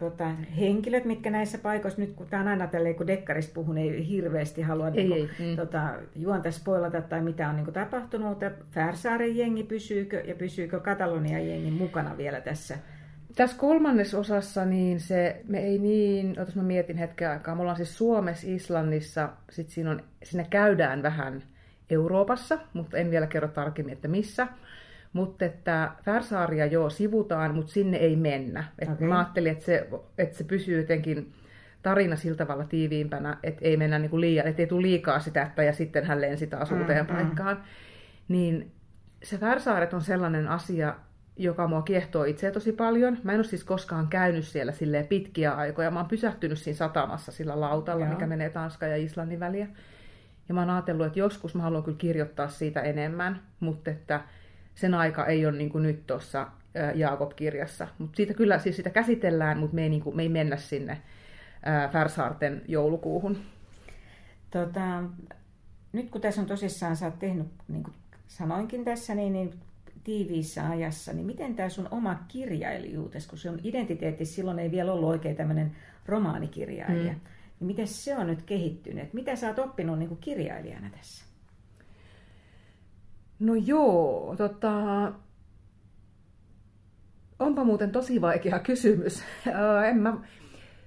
tota, henkilöt, mitkä näissä paikoissa, nyt kun tämä on aina tälleen, kun dekkarista puhun, ei hirveästi halua ei, niin kuin, ei, mm. tota, juonta spoilata tai mitä on niin kuin, tapahtunut, mutta Färsaaren jengi pysyykö ja pysyykö Katalonian jengi mukana vielä tässä? Tässä kolmannes osassa, niin se, me ei niin, otas mä mietin hetken aikaa, me ollaan siis Suomessa, Islannissa, sit siinä, on, siinä käydään vähän Euroopassa, mutta en vielä kerro tarkemmin, että missä. Mutta että Färsaaria joo sivutaan, mutta sinne ei mennä. Et okay. Mä ajattelin, että se, että se pysyy jotenkin tarina sillä tavalla tiiviimpänä, että ei mennä niinku liian, että ei tule liikaa sitä, että ja sitten hän lensi taas mm, uuteen mm, paikkaan. Mm. Niin se Färsaaret on sellainen asia, joka mua kiehtoo itse tosi paljon. Mä en ole siis koskaan käynyt siellä silleen pitkiä aikoja. Mä oon pysähtynyt siinä satamassa sillä lautalla, Joo. mikä menee Tanskan ja Islannin väliä. Ja mä oon ajatellut, että joskus mä haluan kyllä kirjoittaa siitä enemmän, mutta että sen aika ei ole niin kuin nyt tuossa Jaakob-kirjassa. Mutta siitä kyllä siis sitä käsitellään, mutta me ei, niin kuin, me ei mennä sinne Färsaarten joulukuuhun. Tota, nyt kun tässä on tosissaan, sä oot tehnyt, niin kuin sanoinkin tässä, niin, niin tiiviissä ajassa, niin miten tämä sun oma kirjailijuutes, kun sun identiteetti silloin ei vielä ollut oikein tämmöinen romaanikirjailija, mm. niin miten se on nyt kehittynyt? Mitä sä oot oppinut niin kuin kirjailijana tässä? No joo, tota... Onpa muuten tosi vaikea kysymys. en, mä,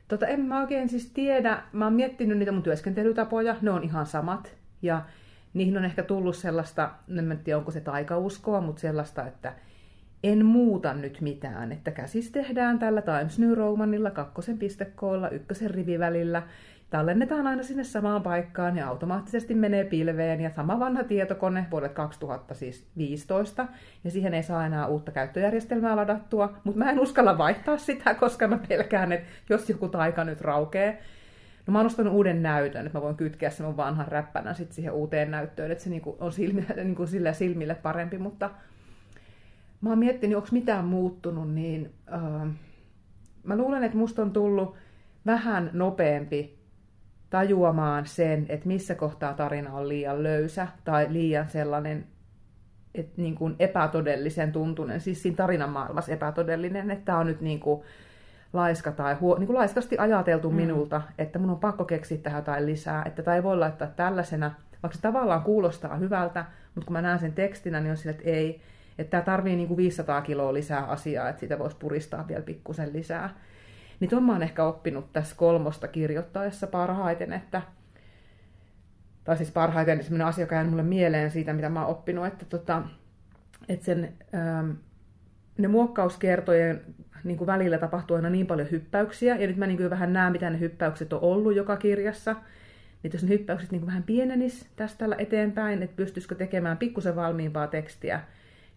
tota, en mä oikein siis tiedä. Mä oon miettinyt niitä mun työskentelytapoja. Ne on ihan samat. Ja niihin on ehkä tullut sellaista, en tiedä onko se taikauskoa, mutta sellaista, että en muuta nyt mitään, että käsis tehdään tällä Times New Romanilla kakkosen pistekoolla, ykkösen rivivälillä, tallennetaan aina sinne samaan paikkaan ja automaattisesti menee pilveen. Ja sama vanha tietokone vuodet 2015 ja siihen ei saa enää uutta käyttöjärjestelmää ladattua, mutta mä en uskalla vaihtaa sitä, koska mä pelkään, että jos joku taika nyt raukee, No mä oon ostanut uuden näytön, että mä voin kytkeä sen mun vanhan räppänä sit siihen uuteen näyttöön, että se niinku on silmi, niinku sille silmille parempi, mutta mä oon miettinyt, onko mitään muuttunut, niin uh, mä luulen, että musta on tullut vähän nopeampi tajuamaan sen, että missä kohtaa tarina on liian löysä tai liian sellainen että niin kuin epätodellisen tuntunen, siis siinä tarinan maailmassa epätodellinen, että tämä on nyt niin kuin laiska tai huo, niin kuin laiskasti ajateltu mm. minulta, että mun on pakko keksiä tähän jotain lisää, että tämä ei voi laittaa tällaisena, vaikka se tavallaan kuulostaa hyvältä, mutta kun mä näen sen tekstinä, niin on sille, että ei, että tämä tarvii niin kuin 500 kiloa lisää asiaa, että sitä voisi puristaa vielä pikkusen lisää. Niin tuon mä oon ehkä oppinut tässä kolmosta kirjoittaessa parhaiten, että tai siis parhaiten sellainen asia, joka mulle mieleen siitä, mitä mä oon oppinut, että, tota, että sen, ähm, ne muokkauskertojen niin kuin välillä tapahtuu aina niin paljon hyppäyksiä, ja nyt mä niin kuin vähän näen, mitä ne hyppäykset on ollut joka kirjassa, niin jos ne hyppäykset niin kuin vähän pienenis tästä eteenpäin, että pystyisikö tekemään pikkusen valmiimpaa tekstiä,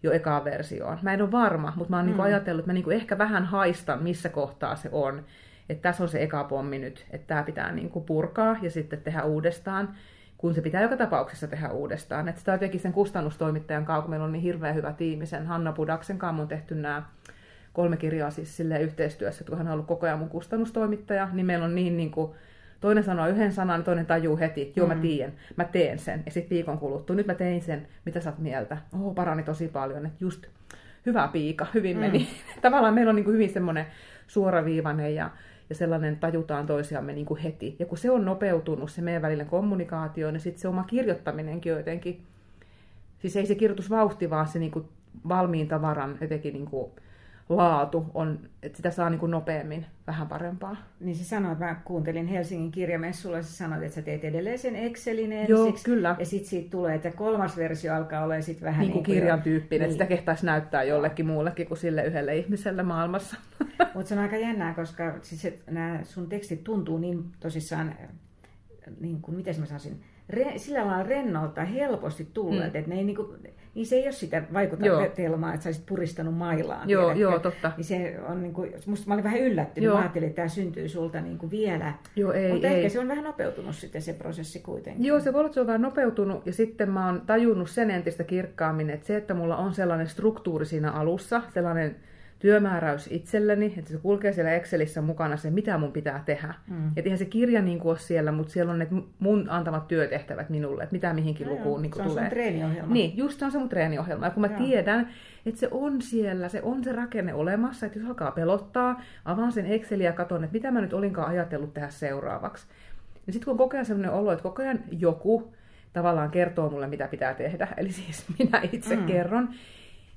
jo ekaan versioon. Mä en ole varma, mutta mä oon niinku mm. niinku ajatellut, että mä niinku ehkä vähän haistan, missä kohtaa se on. Että tässä on se eka pommi nyt, että tämä pitää niinku purkaa ja sitten tehdä uudestaan, kun se pitää joka tapauksessa tehdä uudestaan. Että sitä jotenkin sen kustannustoimittajan kanssa, kun meillä on niin hirveän hyvä tiimi, sen Hanna Pudaksen kanssa on tehty nämä kolme kirjaa siis yhteistyössä, että kun hän on ollut koko ajan mun kustannustoimittaja, niin meillä on niin, niin kuin, toinen sanoo yhden sanan, toinen tajuu heti, joo mm. mä tiedän, mä teen sen. Ja sitten viikon kuluttua, nyt mä tein sen, mitä sä oot mieltä? Oho, parani tosi paljon, että just hyvä piika, hyvin meni. Mm. Tavallaan meillä on niin kuin hyvin semmoinen suoraviivainen ja, ja sellainen tajutaan toisiamme niin kuin heti. Ja kun se on nopeutunut, se meidän välinen kommunikaatio, niin sitten se oma kirjoittaminenkin jotenkin, siis ei se kirjoitusvauhti, vaan se niin kuin valmiin tavaran jotenkin niin kuin laatu on, että sitä saa niin kuin nopeammin vähän parempaa. Niin se sanoi, että mä kuuntelin Helsingin kirjamessulla, se sanoi, että sä teet edelleen sen Excelin ensiksi. Joo, kyllä. Ja sitten siitä tulee, että kolmas versio alkaa olla sitten vähän niin kuin niin kirjan tyyppinen, niin. että sitä kehtaisi näyttää jollekin muullekin kuin sille yhdelle ihmiselle maailmassa. Mutta se on aika jännää, koska siis nämä sun tekstit tuntuu niin tosissaan, niin kuin, miten mä sanoisin, re, sillä lailla rennolta helposti tulleet, mm. että ne ei niinku, niin se ei ole sitä vaikutelmaa, että sä olisit puristanut mailaan. Joo, joo totta. Niin se on niinku, musta mä olin vähän yllättynyt, joo. mä ajattelin, että tämä syntyy sulta niinku vielä. Joo, ei, Mutta ei. ehkä se on vähän nopeutunut sitten se prosessi kuitenkin. Joo, se voi olla, että se on vähän nopeutunut ja sitten mä oon tajunnut sen entistä kirkkaammin, että se, että mulla on sellainen struktuuri siinä alussa, sellainen työmääräys itselleni, että se kulkee siellä Excelissä mukana se, mitä mun pitää tehdä. Mm. Että eihän se kirja niin kuin ole siellä, mutta siellä on ne mun antamat työtehtävät minulle, että mitä mihinkin no lukuun niin se tulee. Se on treeniohjelma. Niin, just se on se mun treeniohjelma. Ja kun mä joo. tiedän, että se on siellä, se on se rakenne olemassa, että jos alkaa pelottaa, avaan sen Excelin ja katson, että mitä mä nyt olinkaan ajatellut tehdä seuraavaksi. Ja sitten kun ajan sellainen olo, että koko ajan joku tavallaan kertoo mulle, mitä pitää tehdä, eli siis minä itse mm. kerron,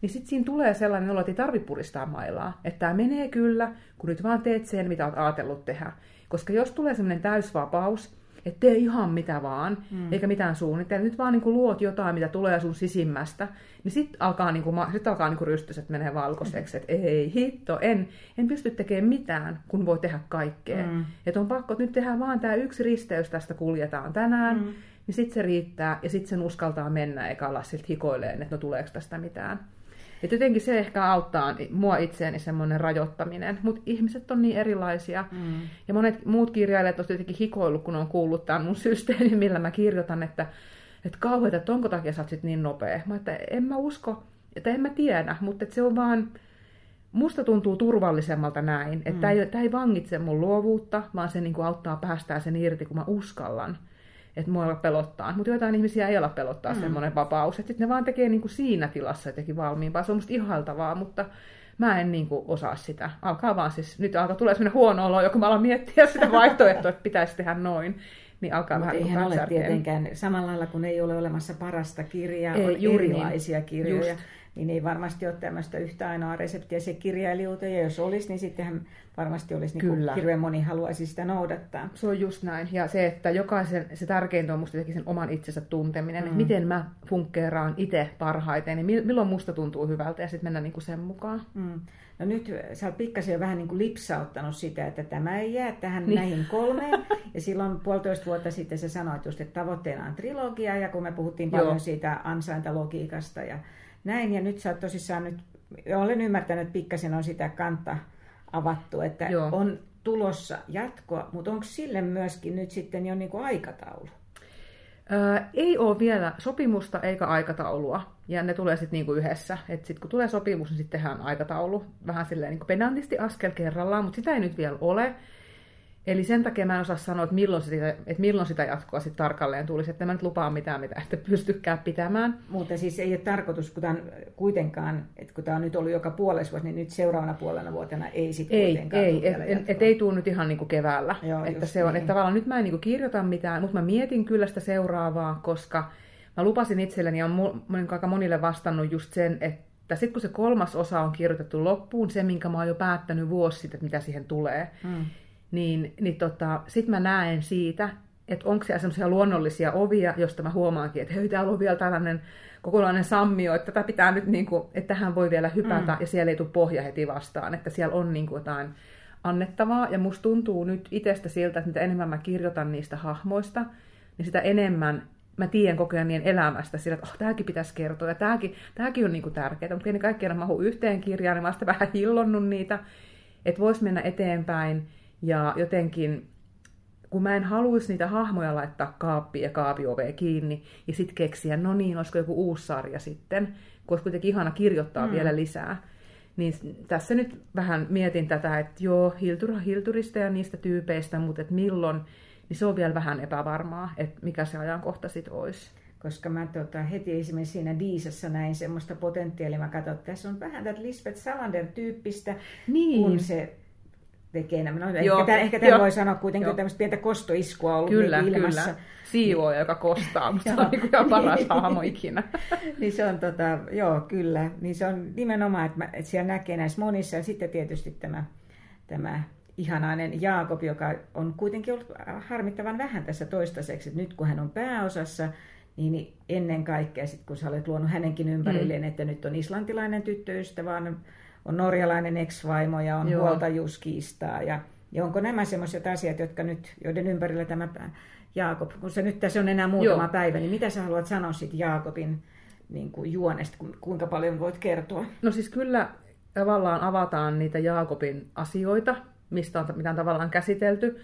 niin sitten siinä tulee sellainen olo, että ei tarvitse puristaa mailaa. Että tämä menee kyllä, kun nyt vaan teet sen, mitä olet ajatellut tehdä. Koska jos tulee sellainen täysvapaus, että tee ihan mitä vaan, mm. eikä mitään suunnitella, nyt vaan niin kuin luot jotain, mitä tulee sun sisimmästä, niin sitten alkaa, niin kuin, sit alkaa niin kuin rystys, että menee valkoiseksi, että ei hitto, en, en pysty tekemään mitään, kun voi tehdä kaikkea. Mm. Että on pakko, että nyt tehdään vaan tämä yksi risteys, tästä kuljetaan tänään, mm. niin sitten se riittää, ja sitten sen uskaltaa mennä, eikä olla siltä hikoilleen, että no tuleeko tästä mitään. Et jotenkin se ehkä auttaa mua itseäni semmoinen rajoittaminen. Mutta ihmiset on niin erilaisia. Mm. Ja monet muut kirjailijat on jotenkin hikoillut, kun on kuullut tämän mun systeemin, millä mä kirjoitan, että, että kauheita, että onko takia sä oot sit niin nopea. Mä että en mä usko, että en mä tiedä, mutta että se on vaan, musta tuntuu turvallisemmalta näin. Että mm. tämä ei, ei vangitse mun luovuutta, vaan se niin kuin auttaa päästää sen irti, kun mä uskallan että mua pelottaa. Mutta joitain ihmisiä ei ala pelottaa mm. semmoinen vapaus. Että ne vaan tekee niin kuin siinä tilassa jotenkin valmiimpaa. Se on musta ihailtavaa, mutta mä en niin kuin osaa sitä. Alkaa vaan siis, nyt alkaa tulla semmoinen huono olo, kun mä alan miettiä sitä vaihtoehtoa, että pitäisi tehdä noin. Niin alkaa Mut vähän eihän ole tietenkään, samalla lailla kun ei ole olemassa parasta kirjaa, ei, on erilaisia niin. kirjoja. Just niin ei varmasti ole tämmöistä yhtä ainoa reseptiä se kirjailijuuteen, ja jos olisi, niin sittenhän varmasti olisi niin kuin hirveän moni haluaisi sitä noudattaa. Se on just näin, ja se, että jokaisen, se tärkeintä on musta sen oman itsensä tunteminen, mm. että miten mä funkkeeraan itse parhaiten, niin milloin musta tuntuu hyvältä, ja sitten mennä niin kuin sen mukaan. Mm. No nyt sä oot pikkasen jo vähän niin kuin lipsauttanut sitä, että tämä ei jää tähän niin. näihin kolmeen. Ja silloin puolitoista vuotta sitten sä sanoit just, että tavoitteena on trilogia, ja kun me puhuttiin paljon Joo. siitä ansaintalogiikasta ja näin, ja nyt sä oot tosissaan nyt, olen ymmärtänyt, että pikkasen on sitä kanta avattu, että Joo. on tulossa jatkoa, mutta onko sille myöskin nyt sitten jo niin kuin aikataulu? Öö, ei ole vielä sopimusta eikä aikataulua, ja ne tulee sitten niinku yhdessä. Sitten kun tulee sopimus, niin sitten tehdään aikataulu vähän silleen niinku pedantisti askel kerrallaan, mutta sitä ei nyt vielä ole. Eli sen takia mä en osaa sanoa, että milloin sitä, että milloin sitä jatkoa sitten tarkalleen tulisi, että mä nyt lupaan mitään, mitä ette pystykään pitämään. Mutta siis ei ole tarkoitus, kun tämän, kuitenkaan, että kun tämä on nyt ollut joka puolessa vuosi, niin nyt seuraavana puolena vuotena ei sitten ei, kuitenkaan Ei, et, et, et ei tule nyt ihan niin kuin keväällä. Joo, että se on, niin. että tavallaan nyt mä en niin kuin kirjoita mitään, mutta mä mietin kyllä sitä seuraavaa, koska mä lupasin itselleni ja olen aika monille vastannut just sen, että sitten kun se kolmas osa on kirjoitettu loppuun, se minkä mä oon jo päättänyt vuosi sitten, että mitä siihen tulee, mm niin, niin tota, sitten mä näen siitä, että onko siellä sellaisia luonnollisia ovia, josta mä huomaankin, että hei, täällä on vielä tällainen kokonainen sammio, että tätä pitää nyt, niin kuin, että tähän voi vielä hypätä, mm. ja siellä ei tule pohja heti vastaan, että siellä on niin kuin jotain annettavaa, ja musta tuntuu nyt itsestä siltä, että mitä enemmän mä kirjoitan niistä hahmoista, niin sitä enemmän mä tiedän koko ajan niiden elämästä sillä, että oh, tämäkin pitäisi kertoa, ja tämäkin, tämäkin on niin kuin tärkeää, mutta ne kaikki aina mahu yhteen kirjaan, niin mä oon vähän hillonnut niitä, että vois mennä eteenpäin, ja jotenkin, kun mä en haluaisi niitä hahmoja laittaa kaappiin ja kaapioveen kiinni, ja sitten keksiä, no niin, olisiko joku uusi sarja sitten, koska kuitenkin ihana kirjoittaa mm. vielä lisää. Niin tässä nyt vähän mietin tätä, että joo, Hiltura Hilturista ja niistä tyypeistä, mutta että milloin, niin se on vielä vähän epävarmaa, että mikä se ajankohta sitten olisi. Koska mä tota, heti esimerkiksi siinä Diisassa näin semmoista potentiaalia, mä katsoin, että tässä on vähän tätä Lisbeth Salander-tyyppistä, Niin. kun se tekee nämä. No, Joo, ehkä, tämän, ehkä tämän joo, voi sanoa kuitenkin, joo. että tämmöistä pientä kostoiskua ollut Kyllä, niin ilmassa. kyllä. Siivooja, joka kostaa, mutta se on niin ihan paras hahmo ikinä. niin se on tota, joo kyllä, niin se on nimenomaan, että, mä, että siellä näkee näissä monissa ja sitten tietysti tämä, tämä ihanainen Jaakob, joka on kuitenkin ollut harmittavan vähän tässä toistaiseksi, että nyt kun hän on pääosassa, niin ennen kaikkea sit kun sä olet luonut hänenkin ympärilleen, mm. että nyt on islantilainen tyttöystävä, on, on norjalainen ex-vaimo ja on Joo. huoltajuuskiistaa ja, ja onko nämä sellaiset asiat, jotka nyt, joiden ympärillä tämä Jaakob, kun se nyt tässä on enää muutama Joo. päivä, niin mitä sä haluat sanoa sitten Jaakobin niin kuin juonesta, ku- kuinka paljon voit kertoa? No siis kyllä tavallaan avataan niitä Jaakobin asioita, mistä on, mitä on tavallaan käsitelty.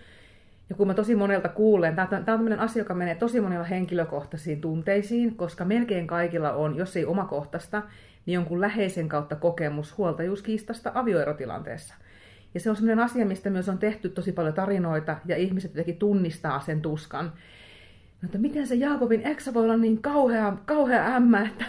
Ja kun mä tosi monelta kuulen, tämä on tämmöinen asia, joka menee tosi monella henkilökohtaisiin tunteisiin, koska melkein kaikilla on, jos ei omakohtaista, niin jonkun läheisen kautta kokemus huoltajuuskiistasta avioerotilanteessa. Ja se on sellainen asia, mistä myös on tehty tosi paljon tarinoita, ja ihmiset jotenkin tunnistaa sen tuskan. No, että miten se Jaakobin eksä voi olla niin kauhea, kauhea ämmä, että,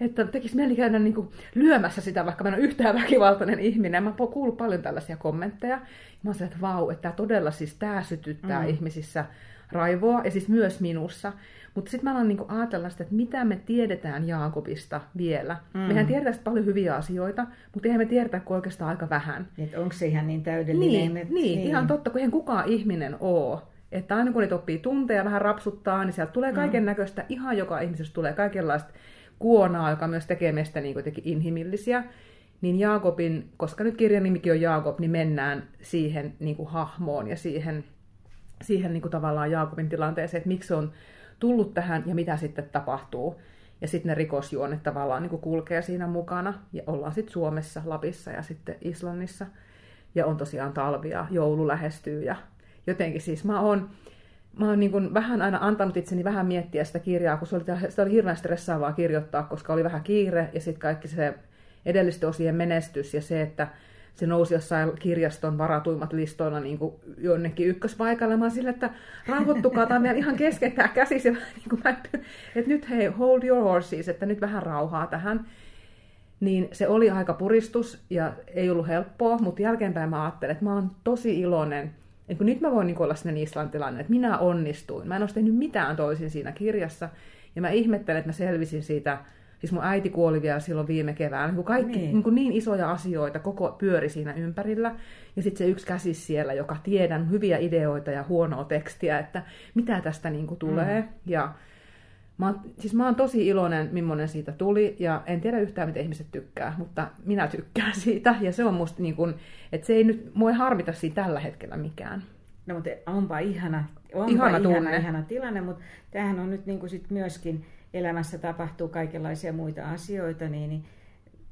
että tekisi mieli käydä niin kuin lyömässä sitä, vaikka mä en ole yhtään väkivaltainen ihminen. Mä oon kuullut paljon tällaisia kommentteja. Mä oon että vau, että tämä todella siis tää sytyttää Mm. mm. ihmisissä raivoa, ja siis myös minussa. Mutta sitten mä alan niin ajatella sitä, että mitä me tiedetään Jaakobista vielä. Mm. Mm. Mehän tiedetään paljon hyviä asioita, mutta eihän me tiedetä kuin oikeastaan aika vähän. Että onko se ihan niin täydellinen? Niin, että, niin, ihan totta, kun eihän kukaan ihminen oo. Että aina kun niitä oppii tunteja vähän rapsuttaa, niin sieltä tulee kaiken näköistä, ihan joka ihmisestä tulee kaikenlaista kuonaa, joka myös tekee meistä niin jotenkin inhimillisiä. Niin Jaakobin, koska nyt kirjan nimikin on Jaakob, niin mennään siihen niin kuin hahmoon ja siihen, siihen niin kuin tavallaan Jaakobin tilanteeseen, että miksi on tullut tähän ja mitä sitten tapahtuu. Ja sitten ne rikosjuonet tavallaan niin kuin kulkee siinä mukana. Ja ollaan sitten Suomessa, Lapissa ja sitten Islannissa. Ja on tosiaan talvia, joulu lähestyy ja jotenkin siis mä oon, mä oon niin kuin vähän aina antanut itseni vähän miettiä sitä kirjaa, kun se oli, sitä oli hirveän stressaavaa kirjoittaa, koska oli vähän kiire ja sitten kaikki se edellisten osien menestys ja se, että se nousi jossain kirjaston varatuimmat listoilla niin kuin jonnekin ykköspaikalle. Mä oon sille, että rauhoittukaa, tämä on ihan kesken tämä käsis. Ja niin kuin mä, että nyt hei, hold your horses, että nyt vähän rauhaa tähän. Niin se oli aika puristus ja ei ollut helppoa, mutta jälkeenpäin mä ajattelin, että mä oon tosi iloinen. Että kun nyt mä voin niin olla sellainen islantilainen, että minä onnistuin. Mä en olisi tehnyt mitään toisin siinä kirjassa. Ja mä ihmettelen, että mä selvisin siitä Siis mun äiti kuoli vielä silloin viime keväänä. Niin kuin kaikki Niin. niin. Niin, niin isoja asioita koko pyöri siinä ympärillä. Ja sitten se yksi käsi siellä, joka tiedän hyviä ideoita ja huonoa tekstiä, että mitä tästä niin kuin tulee. Mm. Ja mä oon, siis mä oon tosi iloinen, millainen siitä tuli. Ja en tiedä yhtään, miten ihmiset tykkää, mutta minä tykkään siitä. Ja se on musta niin kuin, että se ei nyt, mua ei harmita siinä tällä hetkellä mikään. No mutta onpa ihana, onpa Ihana ihana, tunne. ihana tilanne, mutta tämähän on nyt niin kuin sit myöskin elämässä tapahtuu kaikenlaisia muita asioita, niin, niin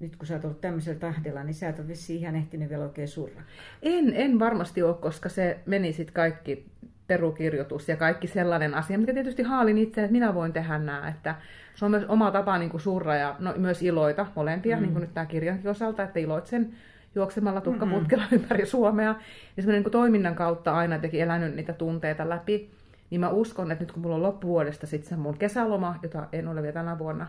nyt kun sä oot ollut tämmöisellä tahdilla, niin sä et ole vissiin ihan ehtinyt vielä oikein surra. En, en varmasti ole, koska se meni sitten kaikki perukirjoitus ja kaikki sellainen asia, mikä tietysti haalin itse, että minä voin tehdä nämä, että se on myös oma tapa niin kuin surra ja no, myös iloita molempia, mm. niin kuin nyt tämä kirjankin osalta, että iloitsen juoksemalla tukkaputkella mm-hmm. ympäri Suomea. Ja semmoinen niin toiminnan kautta aina teki elänyt niitä tunteita läpi. Niin mä uskon, että nyt kun mulla on loppuvuodesta sitten se mun kesäloma, jota en ole vielä tänä vuonna,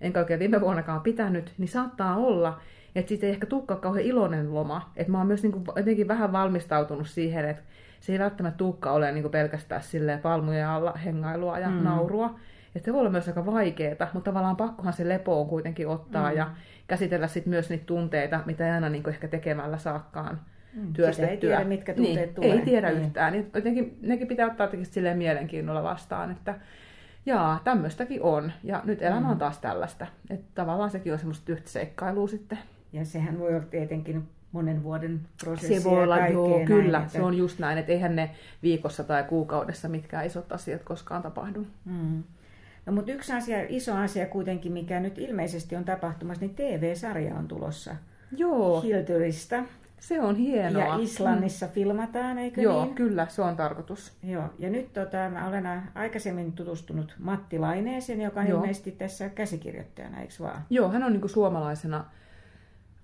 enkä oikein viime vuonnakaan pitänyt, niin saattaa olla, että siitä ei ehkä tulekaan kauhean iloinen loma. Että mä oon myös niin kuin jotenkin vähän valmistautunut siihen, että se ei välttämättä tulekaan ole niin kuin pelkästään silleen palmujen alla hengailua ja mm. naurua. Että se voi olla myös aika vaikeeta, mutta tavallaan pakkohan se lepoon kuitenkin ottaa mm. ja käsitellä sitten myös niitä tunteita, mitä ei aina niin kuin ehkä tekemällä saakkaan Mm. työstettyä. Sitä ei tiedä, mitkä tunteet niin, tulee. Ei tiedä Niin. yhtään. Niin jotenkin, nekin pitää ottaa jotenkin silleen mielenkiinnolla vastaan, että jaa, tämmöistäkin on. Ja nyt elämä Mm. on taas tällaista. Että tavallaan sekin on semmoista yhtä seikkailua sitten. Ja sehän voi olla tietenkin monen vuoden prosessi Se voi olla, joo, kaikkea kyllä, näin, se on just näin, että eihän ne viikossa tai kuukaudessa mitkään isot asiat koskaan tapahdu. Mm. No, mutta yksi asia, iso asia kuitenkin, mikä nyt ilmeisesti on tapahtumassa, niin TV-sarja on tulossa Joo, Hiltyristä. Se on hienoa. Ja Islannissa mm. filmataan, eikö Joo, niin? kyllä, se on tarkoitus. Joo, ja nyt tota, mä olen aikaisemmin tutustunut Matti Laineeseen, joka on Joo. ilmeisesti tässä käsikirjoittajana, eikö vaan? Joo, hän on niin suomalaisena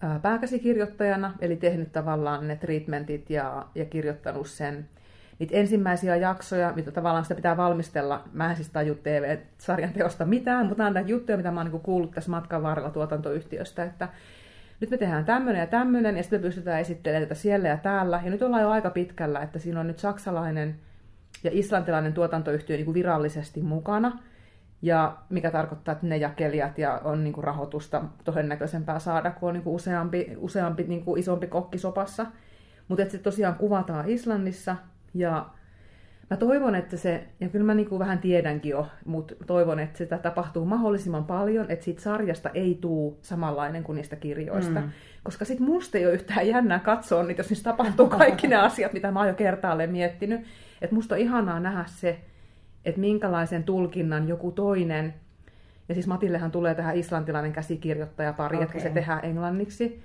ää, pääkäsikirjoittajana, eli tehnyt tavallaan ne treatmentit ja, ja kirjoittanut sen niitä ensimmäisiä jaksoja, mitä tavallaan sitä pitää valmistella. Mä en siis taju TV-sarjan teosta mitään, mutta nämä on näitä juttuja, mitä mä oon niin kuullut tässä matkan varrella tuotantoyhtiöstä, että nyt me tehdään tämmöinen ja tämmöinen, ja sitten pystytään esittelemään tätä siellä ja täällä. Ja nyt ollaan jo aika pitkällä, että siinä on nyt saksalainen ja islantilainen tuotantoyhtiö niin kuin virallisesti mukana. Ja mikä tarkoittaa, että ne jakelijat ja on niin kuin rahoitusta todennäköisempää saada, kun on niin kuin useampi, useampi niin kuin isompi kokki sopassa. Mutta se tosiaan kuvataan Islannissa ja mä toivon, että se, ja kyllä mä niin kuin vähän tiedänkin jo, mutta toivon, että sitä tapahtuu mahdollisimman paljon, että siitä sarjasta ei tuu samanlainen kuin niistä kirjoista. Mm. Koska sit musta ei ole yhtään jännää katsoa niitä, jos niissä tapahtuu kaikki ne asiat, mitä mä oon jo kertaalleen miettinyt. Että musta on ihanaa nähdä se, että minkälaisen tulkinnan joku toinen, ja siis Matillehan tulee tähän islantilainen käsikirjoittaja pari, okay. että se tehdään englanniksi,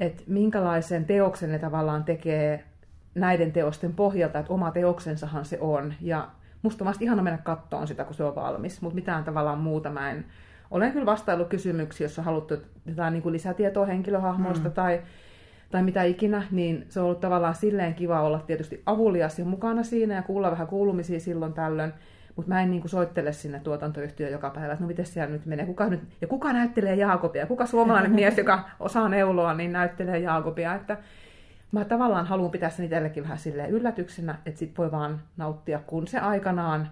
että minkälaisen teoksen ne tavallaan tekee näiden teosten pohjalta, että oma teoksensahan se on. Ja musta on ihana mennä kattoon sitä, kun se on valmis, mutta mitään tavallaan muuta mä en... Olen kyllä vastaillut kysymyksiä, jos on haluttu jotain niin kuin lisätietoa henkilöhahmoista mm. tai, tai mitä ikinä, niin se on ollut tavallaan silleen kiva olla tietysti avulias ja mukana siinä ja kuulla vähän kuulumisia silloin tällöin. Mutta mä en niin kuin soittele sinne tuotantoyhtiöön joka päivä, että no miten siellä nyt menee, kuka nyt, ja kuka näyttelee Jaakobia, kuka suomalainen mies, joka osaa neuloa, niin näyttelee Jaakobia, että mä tavallaan haluan pitää sen itsellekin vähän silleen yllätyksenä, että sit voi vaan nauttia, kun se aikanaan,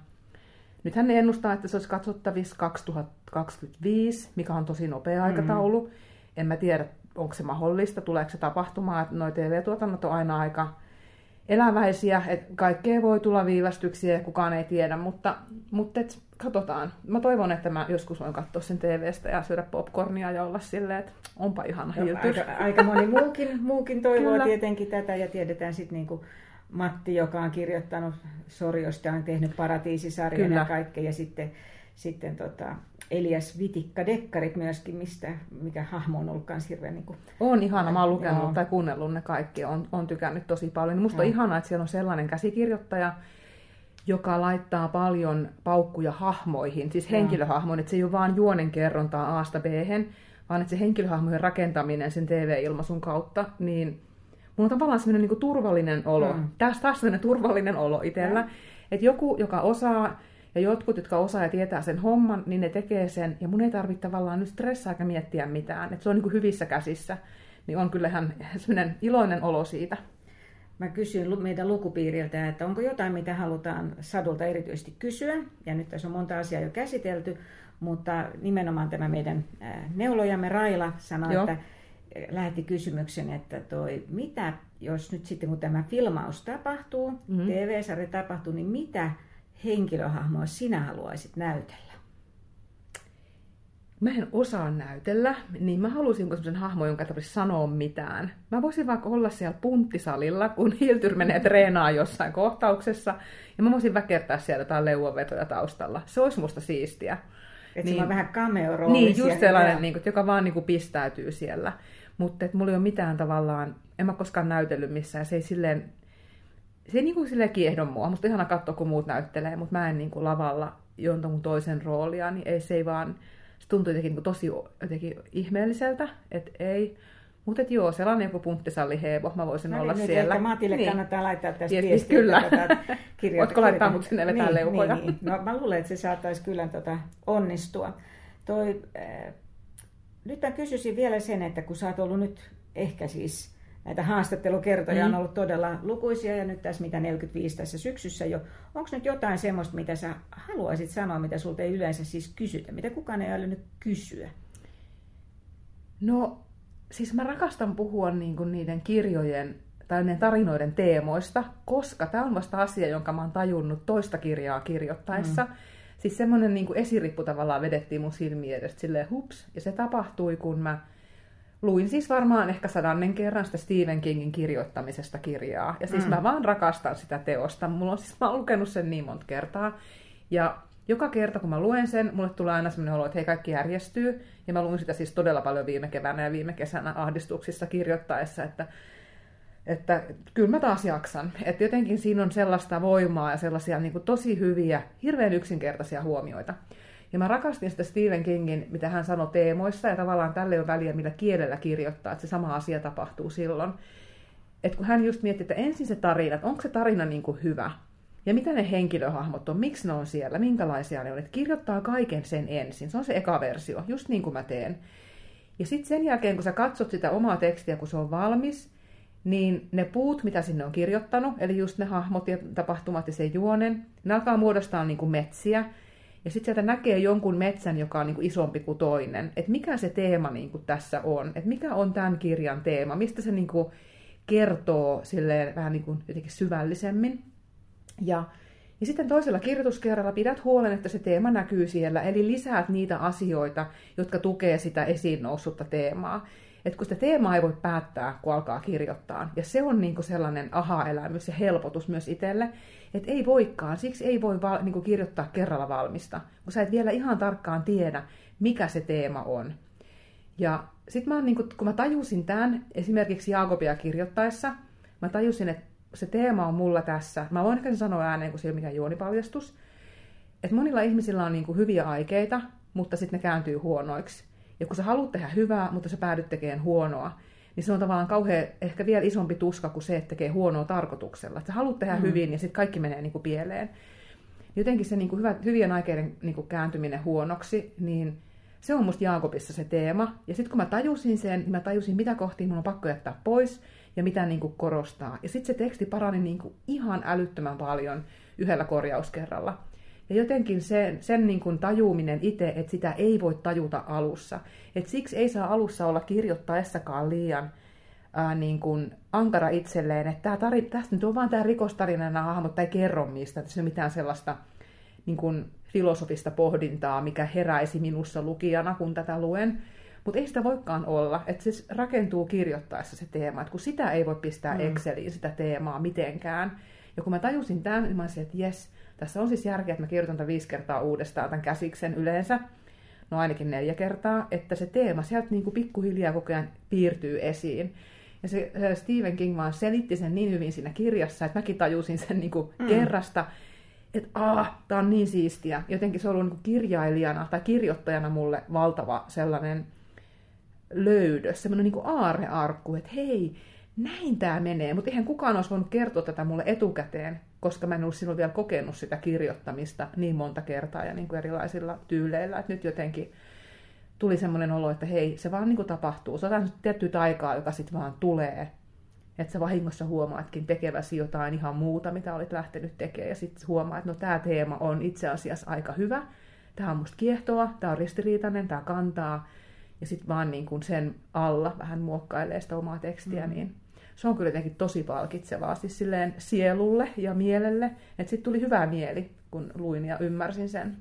nythän ne ennustaa, että se olisi katsottavissa 2025, mikä on tosi nopea aikataulu. Mm. En mä tiedä, onko se mahdollista, tuleeko se tapahtumaan, että noi TV-tuotannot on aina aika eläväisiä, että kaikkea voi tulla viivästyksiä ja kukaan ei tiedä, mutta, mutta et, katsotaan. Mä toivon, että mä joskus voin katsoa sen TVstä ja syödä popcornia ja olla silleen, että onpa ihana hiltys. Aika, aika moni muukin, muukin toivoo Kyllä. tietenkin tätä ja tiedetään sitten niinku Matti, joka on kirjoittanut Sorjosta, on tehnyt Paratiisisarjan ja kaikkea ja sitten, sitten tota, Elias Vitikka Dekkarit myöskin, mistä, mikä hahmo on ollut myös hirveän... Niin kuin, on ihana, mä oon lukenut joo. tai kuunnellut ne kaikki, on, on tykännyt tosi paljon. Musta joo. on ihanaa, että siellä on sellainen käsikirjoittaja, joka laittaa paljon paukkuja hahmoihin, siis henkilöhahmoihin, että se ei ole vaan juonen kerrontaa A-sta b vaan että se henkilöhahmojen rakentaminen sen TV-ilmaisun kautta, niin mulla on tavallaan sellainen niin turvallinen olo. Mm. Tässä taas sellainen turvallinen olo itsellä. Mm. Että joku, joka osaa ja jotkut, jotka osaa ja tietää sen homman, niin ne tekee sen. Ja mun ei tarvitse tavallaan nyt stressaa eikä miettiä mitään. Että se on niin kuin hyvissä käsissä. Niin on kyllähän sellainen iloinen olo siitä. Mä kysyin meidän lukupiiriltä, että onko jotain, mitä halutaan Sadulta erityisesti kysyä. Ja nyt tässä on monta asiaa jo käsitelty, mutta nimenomaan tämä meidän neulojamme Raila sanoi, Joo. että lähetti kysymyksen, että toi, mitä jos nyt sitten kun tämä filmaus tapahtuu, mm-hmm. TV-sarja tapahtuu, niin mitä henkilöhahmoa sinä haluaisit näytellä? Mä en osaa näytellä, niin mä halusin sellaisen hahmo, jonka ei tarvitse sanoa mitään. Mä voisin vaikka olla siellä punttisalilla, kun Hiltyr menee treenaa jossain kohtauksessa, ja mä voisin väkertää siellä jotain leuanvetoja taustalla. Se olisi musta siistiä. Että niin, se on vähän cameo Niin, just sellainen, niin kuin, joka vaan niin kuin, pistäytyy siellä. Mutta että mulla ei ole mitään tavallaan, en mä koskaan näytellyt missään, se ei silleen se ei niin kuin silleen kiehdo mua. Musta ihana katsoa, kun muut näyttelee, mutta mä en niin kuin lavalla jonkun toisen roolia, niin ei se ei vaan... Se tuntuu jotenkin niin tosi jotenkin ihmeelliseltä, että ei. Mutta joo, sellainen joku punttisalli heevo, mä voisin no, olla niin, siellä. Nyt Maatille niin. kannattaa laittaa tästä Viesti, viestiä. Kyllä. Voitko laittaa mut sinne vetää niin, leukoja? Niin, niin. No, mä luulen, että se saattaisi kyllä tota, onnistua. Toi, äh, nyt mä kysyisin vielä sen, että kun sä oot ollut nyt ehkä siis näitä haastattelukertoja mm. on ollut todella lukuisia ja nyt tässä mitä 45 tässä syksyssä jo. Onko nyt jotain semmoista, mitä sä haluaisit sanoa, mitä sulta ei yleensä siis kysytä, mitä kukaan ei nyt kysyä? No, siis mä rakastan puhua niin kuin niiden kirjojen tai ne tarinoiden teemoista, koska tämä on vasta asia, jonka mä oon tajunnut toista kirjaa kirjoittaessa. Mm. Siis semmoinen niin esirippu tavallaan vedettiin mun silmiin edestä silleen hups, ja se tapahtui, kun mä luin siis varmaan ehkä sadannen kerran sitä Stephen Kingin kirjoittamisesta kirjaa. Ja siis mm. mä vaan rakastan sitä teosta. Mulla on siis, mä oon lukenut sen niin monta kertaa. Ja joka kerta, kun mä luen sen, mulle tulee aina sellainen olo, että hei, kaikki järjestyy. Ja mä luin sitä siis todella paljon viime keväänä ja viime kesänä ahdistuksissa kirjoittaessa, että, että kyllä mä taas jaksan. Että jotenkin siinä on sellaista voimaa ja sellaisia niin kuin tosi hyviä, hirveän yksinkertaisia huomioita. Ja mä rakastin sitä Stephen Kingin, mitä hän sanoi teemoissa, ja tavallaan tälle on väliä, millä kielellä kirjoittaa, että se sama asia tapahtuu silloin. että kun hän just miettii, että ensin se tarina, että onko se tarina niin kuin hyvä, ja mitä ne henkilöhahmot on, miksi ne on siellä, minkälaisia ne on, että kirjoittaa kaiken sen ensin. Se on se eka versio, just niin kuin mä teen. Ja sitten sen jälkeen, kun sä katsot sitä omaa tekstiä, kun se on valmis, niin ne puut, mitä sinne on kirjoittanut, eli just ne hahmot ja tapahtumat ja se juonen, ne alkaa muodostaa niin kuin metsiä. Ja sitten sieltä näkee jonkun metsän, joka on niin kuin isompi kuin toinen. Että mikä se teema niin kuin tässä on, että mikä on tämän kirjan teema, mistä se niin kuin kertoo silleen vähän niin kuin jotenkin syvällisemmin. Ja, ja sitten toisella kirjoituskerralla pidät huolen, että se teema näkyy siellä, eli lisäät niitä asioita, jotka tukee sitä esiin noussutta teemaa. Et kun sitä teemaa ei voi päättää, kun alkaa kirjoittaa. Ja se on niinku sellainen aha-elämys ja helpotus myös itselle, että ei voikaan, siksi ei voi val, niinku kirjoittaa kerralla valmista, kun sä et vielä ihan tarkkaan tiedä, mikä se teema on. Ja sitten mä, niinku, kun mä tajusin tämän esimerkiksi Jaakobia kirjoittaessa, mä tajusin, että se teema on mulla tässä. Mä voin ehkä sanoa ääneen, kun se ei ole mikään juonipaljastus. Että monilla ihmisillä on niinku hyviä aikeita, mutta sitten ne kääntyy huonoiksi. Ja kun sä haluat tehdä hyvää, mutta sä päädyt tekemään huonoa, niin se on tavallaan kauhean ehkä vielä isompi tuska kuin se, että tekee huonoa tarkoituksella. Että sä haluat tehdä mm. hyvin ja sitten kaikki menee niinku pieleen. Jotenkin se niinku hyvä, hyvien aikeiden niinku kääntyminen huonoksi, niin se on musta Jaakobissa se teema. Ja sitten kun mä tajusin sen, niin mä tajusin, mitä kohtia mun on pakko jättää pois ja mitä niin kuin korostaa. Ja sitten se teksti parani niin kuin ihan älyttömän paljon yhdellä korjauskerralla. Ja jotenkin sen, sen niin kuin tajuuminen itse, että sitä ei voi tajuta alussa. Et siksi ei saa alussa olla kirjoittaessakaan liian ää, niin kuin ankara itselleen, että tari, tästä nyt on vaan tämä rikostarina nämä hahmot, tai kerro mistä, että se on mitään sellaista niin kuin filosofista pohdintaa, mikä heräisi minussa lukijana, kun tätä luen. Mutta ei sitä voikaan olla, että se rakentuu kirjoittaessa se teema, että kun sitä ei voi pistää mm. Exceliin sitä teemaa mitenkään. Ja kun mä tajusin tämän, niin mä olisin, että jes, tässä on siis järkeä, että mä kirjoitan tämän viisi kertaa uudestaan tämän käsiksen yleensä, no ainakin neljä kertaa, että se teema sieltä niin kuin pikkuhiljaa koko ajan piirtyy esiin. Ja se Stephen King vaan selitti sen niin hyvin siinä kirjassa, että mäkin tajusin sen niin kuin mm. kerrasta, että aah, tää on niin siistiä. Jotenkin se on ollut niin kirjailijana tai kirjoittajana mulle valtava sellainen löydös, semmoinen niin aarrearkku, että hei, näin tämä menee, mutta eihän kukaan olisi voinut kertoa tätä mulle etukäteen, koska mä en ollut silloin vielä kokenut sitä kirjoittamista niin monta kertaa ja niin kuin erilaisilla tyyleillä, että nyt jotenkin tuli semmoinen olo, että hei, se vaan niin kuin tapahtuu. Se on tietty aikaa, joka sitten vaan tulee, että sä vahingossa huomaatkin tekeväsi jotain ihan muuta, mitä olit lähtenyt tekemään, ja sitten huomaat, että no tämä teema on itse asiassa aika hyvä, tämä on musta kiehtoa, tämä on ristiriitainen, tämä kantaa, ja sitten vaan niin kuin sen alla vähän muokkailee sitä omaa tekstiä, mm. niin se on kyllä jotenkin tosi palkitsevaa siis silleen sielulle ja mielelle, että sitten tuli hyvä mieli, kun luin ja ymmärsin sen.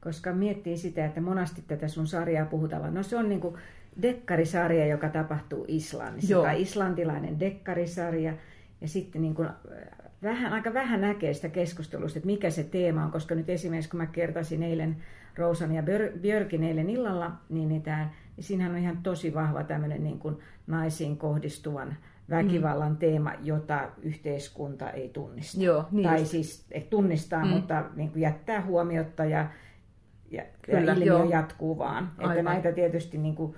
Koska miettii sitä, että monasti tätä sun sarjaa puhutaan, no se on niin kuin dekkarisarja, joka tapahtuu Islannissa, Joo. tai islantilainen dekkarisarja, ja sitten niin kuin vähän, aika vähän näkee sitä keskustelusta, että mikä se teema on, koska nyt esimerkiksi kun mä kertasin eilen Rousan ja Björkin eilen illalla, niin, niin, tää, niin siinähän on ihan tosi vahva tämmöinen niin kuin naisiin kohdistuvan väkivallan mm. teema, jota yhteiskunta ei tunnista. Joo, niin tai just. siis ei tunnistaa, mm. mutta niin kuin jättää huomiotta ja, ja, Kyllä, ja ilmiö joo. jatkuu vaan. Aivan. Että näitä tietysti niin kuin,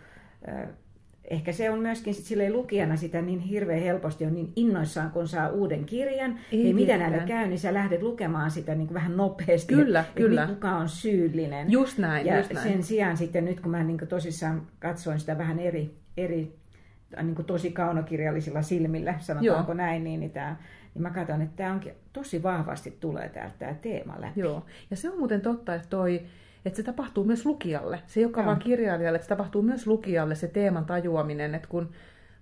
ehkä se on myöskin sit silleen lukijana sitä niin hirveän helposti on niin innoissaan, kun saa uuden kirjan. Ei niin mitä näille käy, niin sä lähdet lukemaan sitä niin kuin vähän nopeasti. Kyllä, että, kyllä. Että kuka on syyllinen. Just näin, ja just näin. sen sijaan sitten nyt, kun mä niin kuin tosissaan katsoin sitä vähän eri, eri niin kuin tosi kaunokirjallisilla silmillä, sanotaanko Joo. näin, niin, niin, tämä, niin mä katson, että tämä onkin tosi vahvasti tulee täältä tämä teema läpi. Joo, ja se on muuten totta, että toi että se tapahtuu myös lukijalle. Se ei olekaan vain kirjailijalle, että se tapahtuu myös lukijalle se teeman tajuaminen, että kun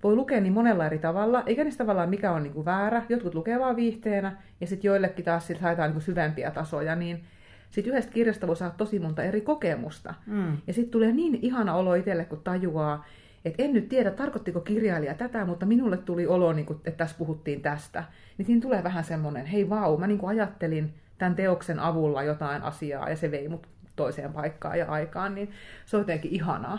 voi lukea niin monella eri tavalla, eikä niistä tavallaan mikä on niin kuin väärä. Jotkut lukee vaan viihteenä, ja sitten joillekin taas sit haetaan niin kuin syvempiä tasoja, niin sitten yhdestä kirjasta voi saada tosi monta eri kokemusta. Mm. Ja sitten tulee niin ihana olo itselle, kun tajuaa, että en nyt tiedä, tarkoittiko kirjailija tätä, mutta minulle tuli olo, niin kuin, että tässä puhuttiin tästä. Niin siinä tulee vähän semmoinen, hei vau, mä niin kuin ajattelin tämän teoksen avulla jotain asiaa, ja se vei mut toiseen paikkaan ja aikaan, niin se on jotenkin ihanaa.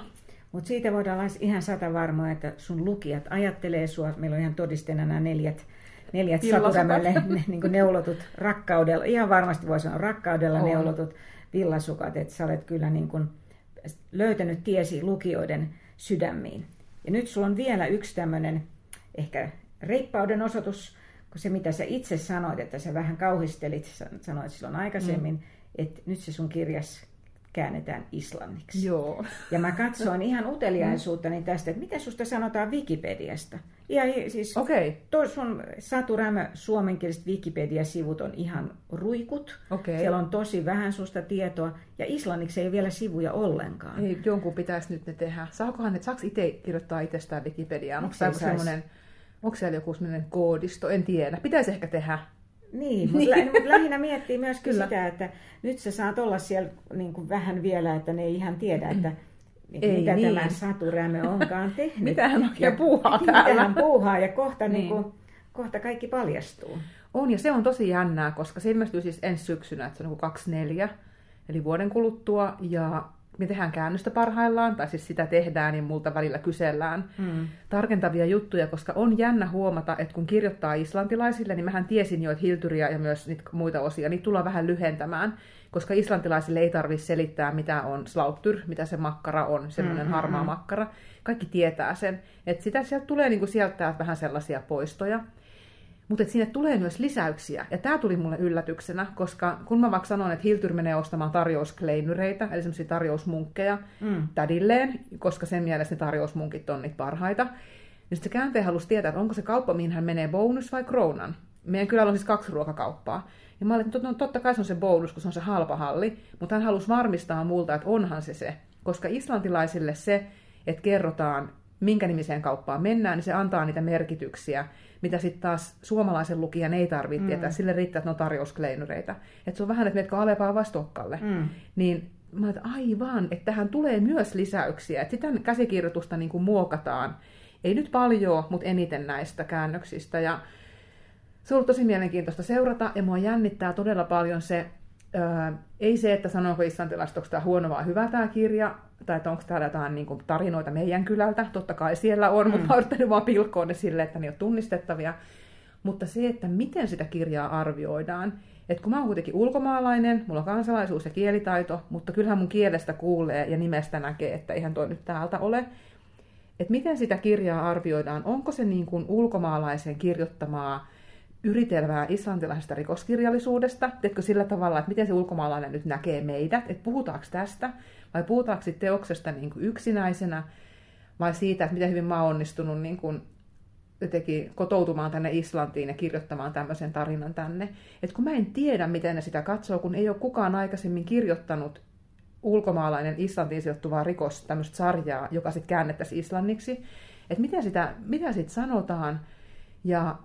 Mutta siitä voidaan olla ihan sata varmaa, että sun lukijat ajattelee sua. Meillä on ihan todisteena nämä neljät, neljät Saturämälle niin neulotut rakkaudella. Ihan varmasti voi sanoa rakkaudella on. neulotut villasukat, että sä olet kyllä niin kuin löytänyt tiesi lukijoiden sydämiin. Ja nyt sulla on vielä yksi tämmöinen ehkä reippauden osoitus, kun se mitä sä itse sanoit, että sä vähän kauhistelit, sanoit silloin aikaisemmin, mm. että nyt se sun kirjas käännetään islanniksi. Joo. Ja mä katsoin ihan uteliaisuuttani tästä, että mitä susta sanotaan Wikipediasta. Ja siis okay. tuo sun Satu Rämö suomenkieliset Wikipedia-sivut on ihan ruikut. Okay. Siellä on tosi vähän susta tietoa. Ja islanniksi ei vielä sivuja ollenkaan. Ei, jonkun pitäisi nyt ne tehdä. Saakohan, että saako itse kirjoittaa itsestään Wikipediaan? Onko, onko siellä joku sellainen koodisto? En tiedä. Pitäisi ehkä tehdä. Niin, mutta lä- mut lähinnä miettii Kyllä. sitä, että nyt sä saat olla siellä niin kuin vähän vielä, että ne ei ihan tiedä, että niin, ei mitä niin. tämä Satu Rämö onkaan tehnyt. mitä hän oikein puuhaa täällä. Mitä hän puuhaa ja kohta, niin. Niin kuin, kohta kaikki paljastuu. On ja se on tosi jännää, koska se ilmestyy siis ensi syksynä, että se on niin 24, eli vuoden kuluttua. Ja me tehdään käännöstä parhaillaan, tai siis sitä tehdään, niin multa välillä kysellään mm. tarkentavia juttuja, koska on jännä huomata, että kun kirjoittaa islantilaisille, niin mähän tiesin jo, että Hilturia ja myös niitä muita osia, niin tullaan vähän lyhentämään, koska islantilaisille ei tarvitse selittää, mitä on slauttyr, mitä se makkara on, semmoinen mm-hmm. harmaa makkara. Kaikki tietää sen. Että sitä sieltä tulee niinku sieltä vähän sellaisia poistoja. Mutta sinne tulee myös lisäyksiä. Ja tämä tuli mulle yllätyksenä, koska kun mä vaikka sanon, että Hiltyr menee ostamaan tarjouskleinureita, eli semmoisia tarjousmunkkeja mm. tädilleen, koska sen mielestä ne tarjousmunkit on niitä parhaita, niin sitten se käänteen halusi tietää, että onko se kauppa, mihin hän menee bonus vai krounan. Meidän kylällä on siis kaksi ruokakauppaa. Ja mä olin, että no, totta kai se on se bonus, kun se on se halpa halli, mutta hän halusi varmistaa multa, että onhan se se. Koska islantilaisille se, että kerrotaan, minkä nimiseen kauppaan mennään, niin se antaa niitä merkityksiä mitä sitten taas suomalaisen lukijan ei tarvitse mm. tietää. Sille riittää, että ne on tarjouskleinureita. Että se on vähän, että meetkö Alepaa vastokkalle. Mm. Niin mä että aivan, että tähän tulee myös lisäyksiä. Että sitä käsikirjoitusta niin kuin muokataan. Ei nyt paljon, mutta eniten näistä käännöksistä. Ja se on ollut tosi mielenkiintoista seurata, ja mua jännittää todella paljon se, Öö, ei se, että sanooko islantilaiset, onko tämä huono vai hyvä tämä kirja, tai että onko täällä jotain niin kuin, tarinoita meidän kylältä. Totta kai siellä on, mm. mutta mä yrittänyt vaan pilkkoa ne silleen, että ne on tunnistettavia. Mutta se, että miten sitä kirjaa arvioidaan, että kun mä oon kuitenkin ulkomaalainen, mulla on kansalaisuus ja kielitaito, mutta kyllähän mun kielestä kuulee ja nimestä näkee, että ihan toi nyt täältä ole. Että miten sitä kirjaa arvioidaan, onko se niin kuin ulkomaalaisen kirjoittamaa yritelmää islantilaisesta rikoskirjallisuudesta, teetkö sillä tavalla, että miten se ulkomaalainen nyt näkee meidät, että puhutaanko tästä, vai puhutaanko teoksesta niin kuin yksinäisenä, vai siitä, että miten hyvin mä oon onnistunut niin kuin jotenkin kotoutumaan tänne Islantiin ja kirjoittamaan tämmöisen tarinan tänne. Et kun mä en tiedä, miten ne sitä katsoo, kun ei ole kukaan aikaisemmin kirjoittanut ulkomaalainen Islantiin sijoittuvaa rikos, tämmöistä sarjaa, joka sitten käännettäisiin islanniksi, että miten sitä, mitä siitä sanotaan, ja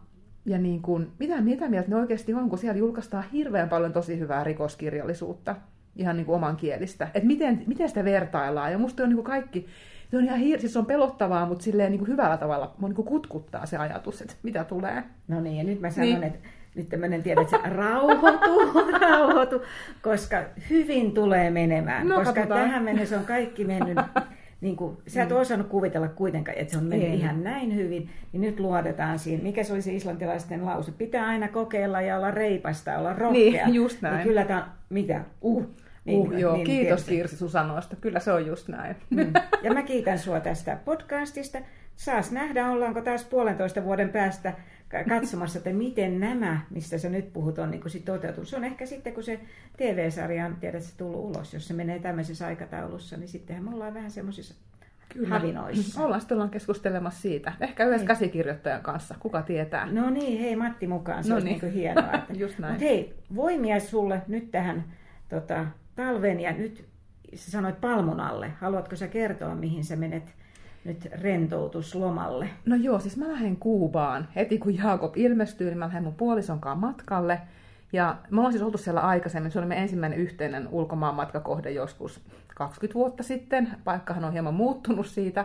ja niin kuin, mitä, mitä mieltä ne oikeasti on, kun siellä julkaistaan hirveän paljon tosi hyvää rikoskirjallisuutta, ihan niin kuin oman kielistä. Että miten, miten sitä vertaillaan. Ja musta on niin kuin kaikki, se on ihan hir- siis on pelottavaa, mutta silleen niin kuin hyvällä tavalla niin kuin kutkuttaa se ajatus, että mitä tulee. No niin, ja nyt mä sanon, niin. että nyt tämmöinen tiedät, että rauhoitu, rauhoitu, koska hyvin tulee menemään. No, koska katsotaan. tähän mennessä on kaikki mennyt niin kuin, sä et mm. osannut kuvitella kuitenkaan, että se on mennyt Ei. ihan näin hyvin, niin nyt luodetaan siinä. Mikä se oli se islantilaisten lause? Pitää aina kokeilla ja olla reipasta, olla rohkea. Niin, just näin. Ja kyllä tämä on, mitä? Uh. Niin, uh, joo, niin, kiitos tietysti. Kirsi sun sanoista. Kyllä se on just näin. Mm. Ja mä kiitän sua tästä podcastista. Saas nähdä, ollaanko taas puolentoista vuoden päästä katsomassa, että miten nämä, mistä sä nyt puhut, on niin sit toteutunut. Se on ehkä sitten, kun se TV-sarja on tiedät, se tullut ulos, jos se menee tämmöisessä aikataulussa, niin sittenhän me ollaan vähän semmoisissa havinoissa. Ollaan sitten ollaan keskustelemassa siitä. Ehkä yhdessä niin. käsikirjoittajan kanssa, kuka tietää. No niin, hei Matti mukaan, se no niin. niin hienoa. Että... Just näin. Mut hei, voimia sulle nyt tähän tota, talven ja nyt sä sanoit palmun alle. Haluatko sä kertoa, mihin sä menet nyt rentoutuslomalle? No joo, siis mä lähden Kuubaan. Heti kun Jaakob ilmestyy, niin mä lähden mun puolisonkaan matkalle. Ja me ollaan siis oltu siellä aikaisemmin. Se oli meidän ensimmäinen yhteinen ulkomaan matkakohde joskus 20 vuotta sitten. Paikkahan on hieman muuttunut siitä.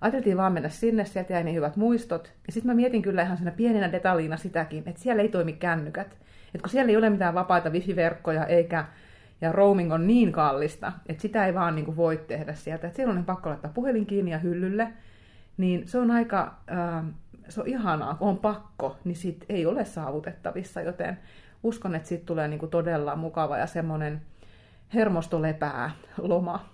Ajateltiin vaan mennä sinne, sieltä jäi niin hyvät muistot. Ja sitten mä mietin kyllä ihan siinä pienenä detaljina sitäkin, että siellä ei toimi kännykät. Että kun siellä ei ole mitään vapaita wifi-verkkoja eikä ja roaming on niin kallista, että sitä ei vaan niin kuin voi tehdä sieltä. Että silloin on pakko laittaa puhelin kiinni ja hyllylle. Niin se on aika, äh, se on ihanaa, kun on pakko, niin sit ei ole saavutettavissa, joten uskon, että siitä tulee niin kuin todella mukava ja semmoinen hermostolepää loma.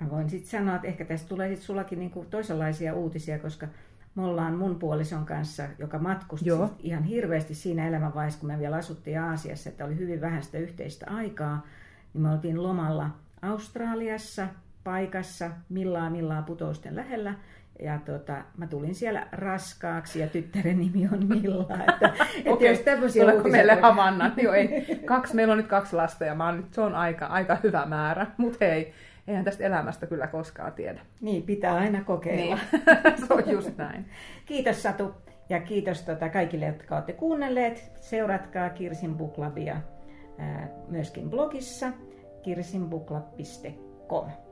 Mä voin sitten sanoa, että ehkä tästä tulee sitten sullakin niin kuin toisenlaisia uutisia, koska Me ollaan mun puolison kanssa, joka matkusti Joo. ihan hirveästi siinä elämänvaiheessa, kun me vielä asuttiin Aasiassa, että oli hyvin vähän sitä yhteistä aikaa, niin me oltiin lomalla Australiassa, paikassa, millaa millaa putousten lähellä, ja tota, mä tulin siellä raskaaksi ja tyttären nimi on Milla. Että, että Okei, jos tämmöisiä tuleeko meille havannat? Joo, ei. Kaksi, meillä on nyt kaksi lasta ja mä oon nyt, se on aika, aika hyvä määrä. Mutta hei, eihän tästä elämästä kyllä koskaan tiedä. Niin, pitää aina kokeilla. Niin, se on just näin. Kiitos Satu ja kiitos tota kaikille, jotka olette kuunnelleet. Seuratkaa Kirsin ää, myöskin blogissa kirsinbooklab.com.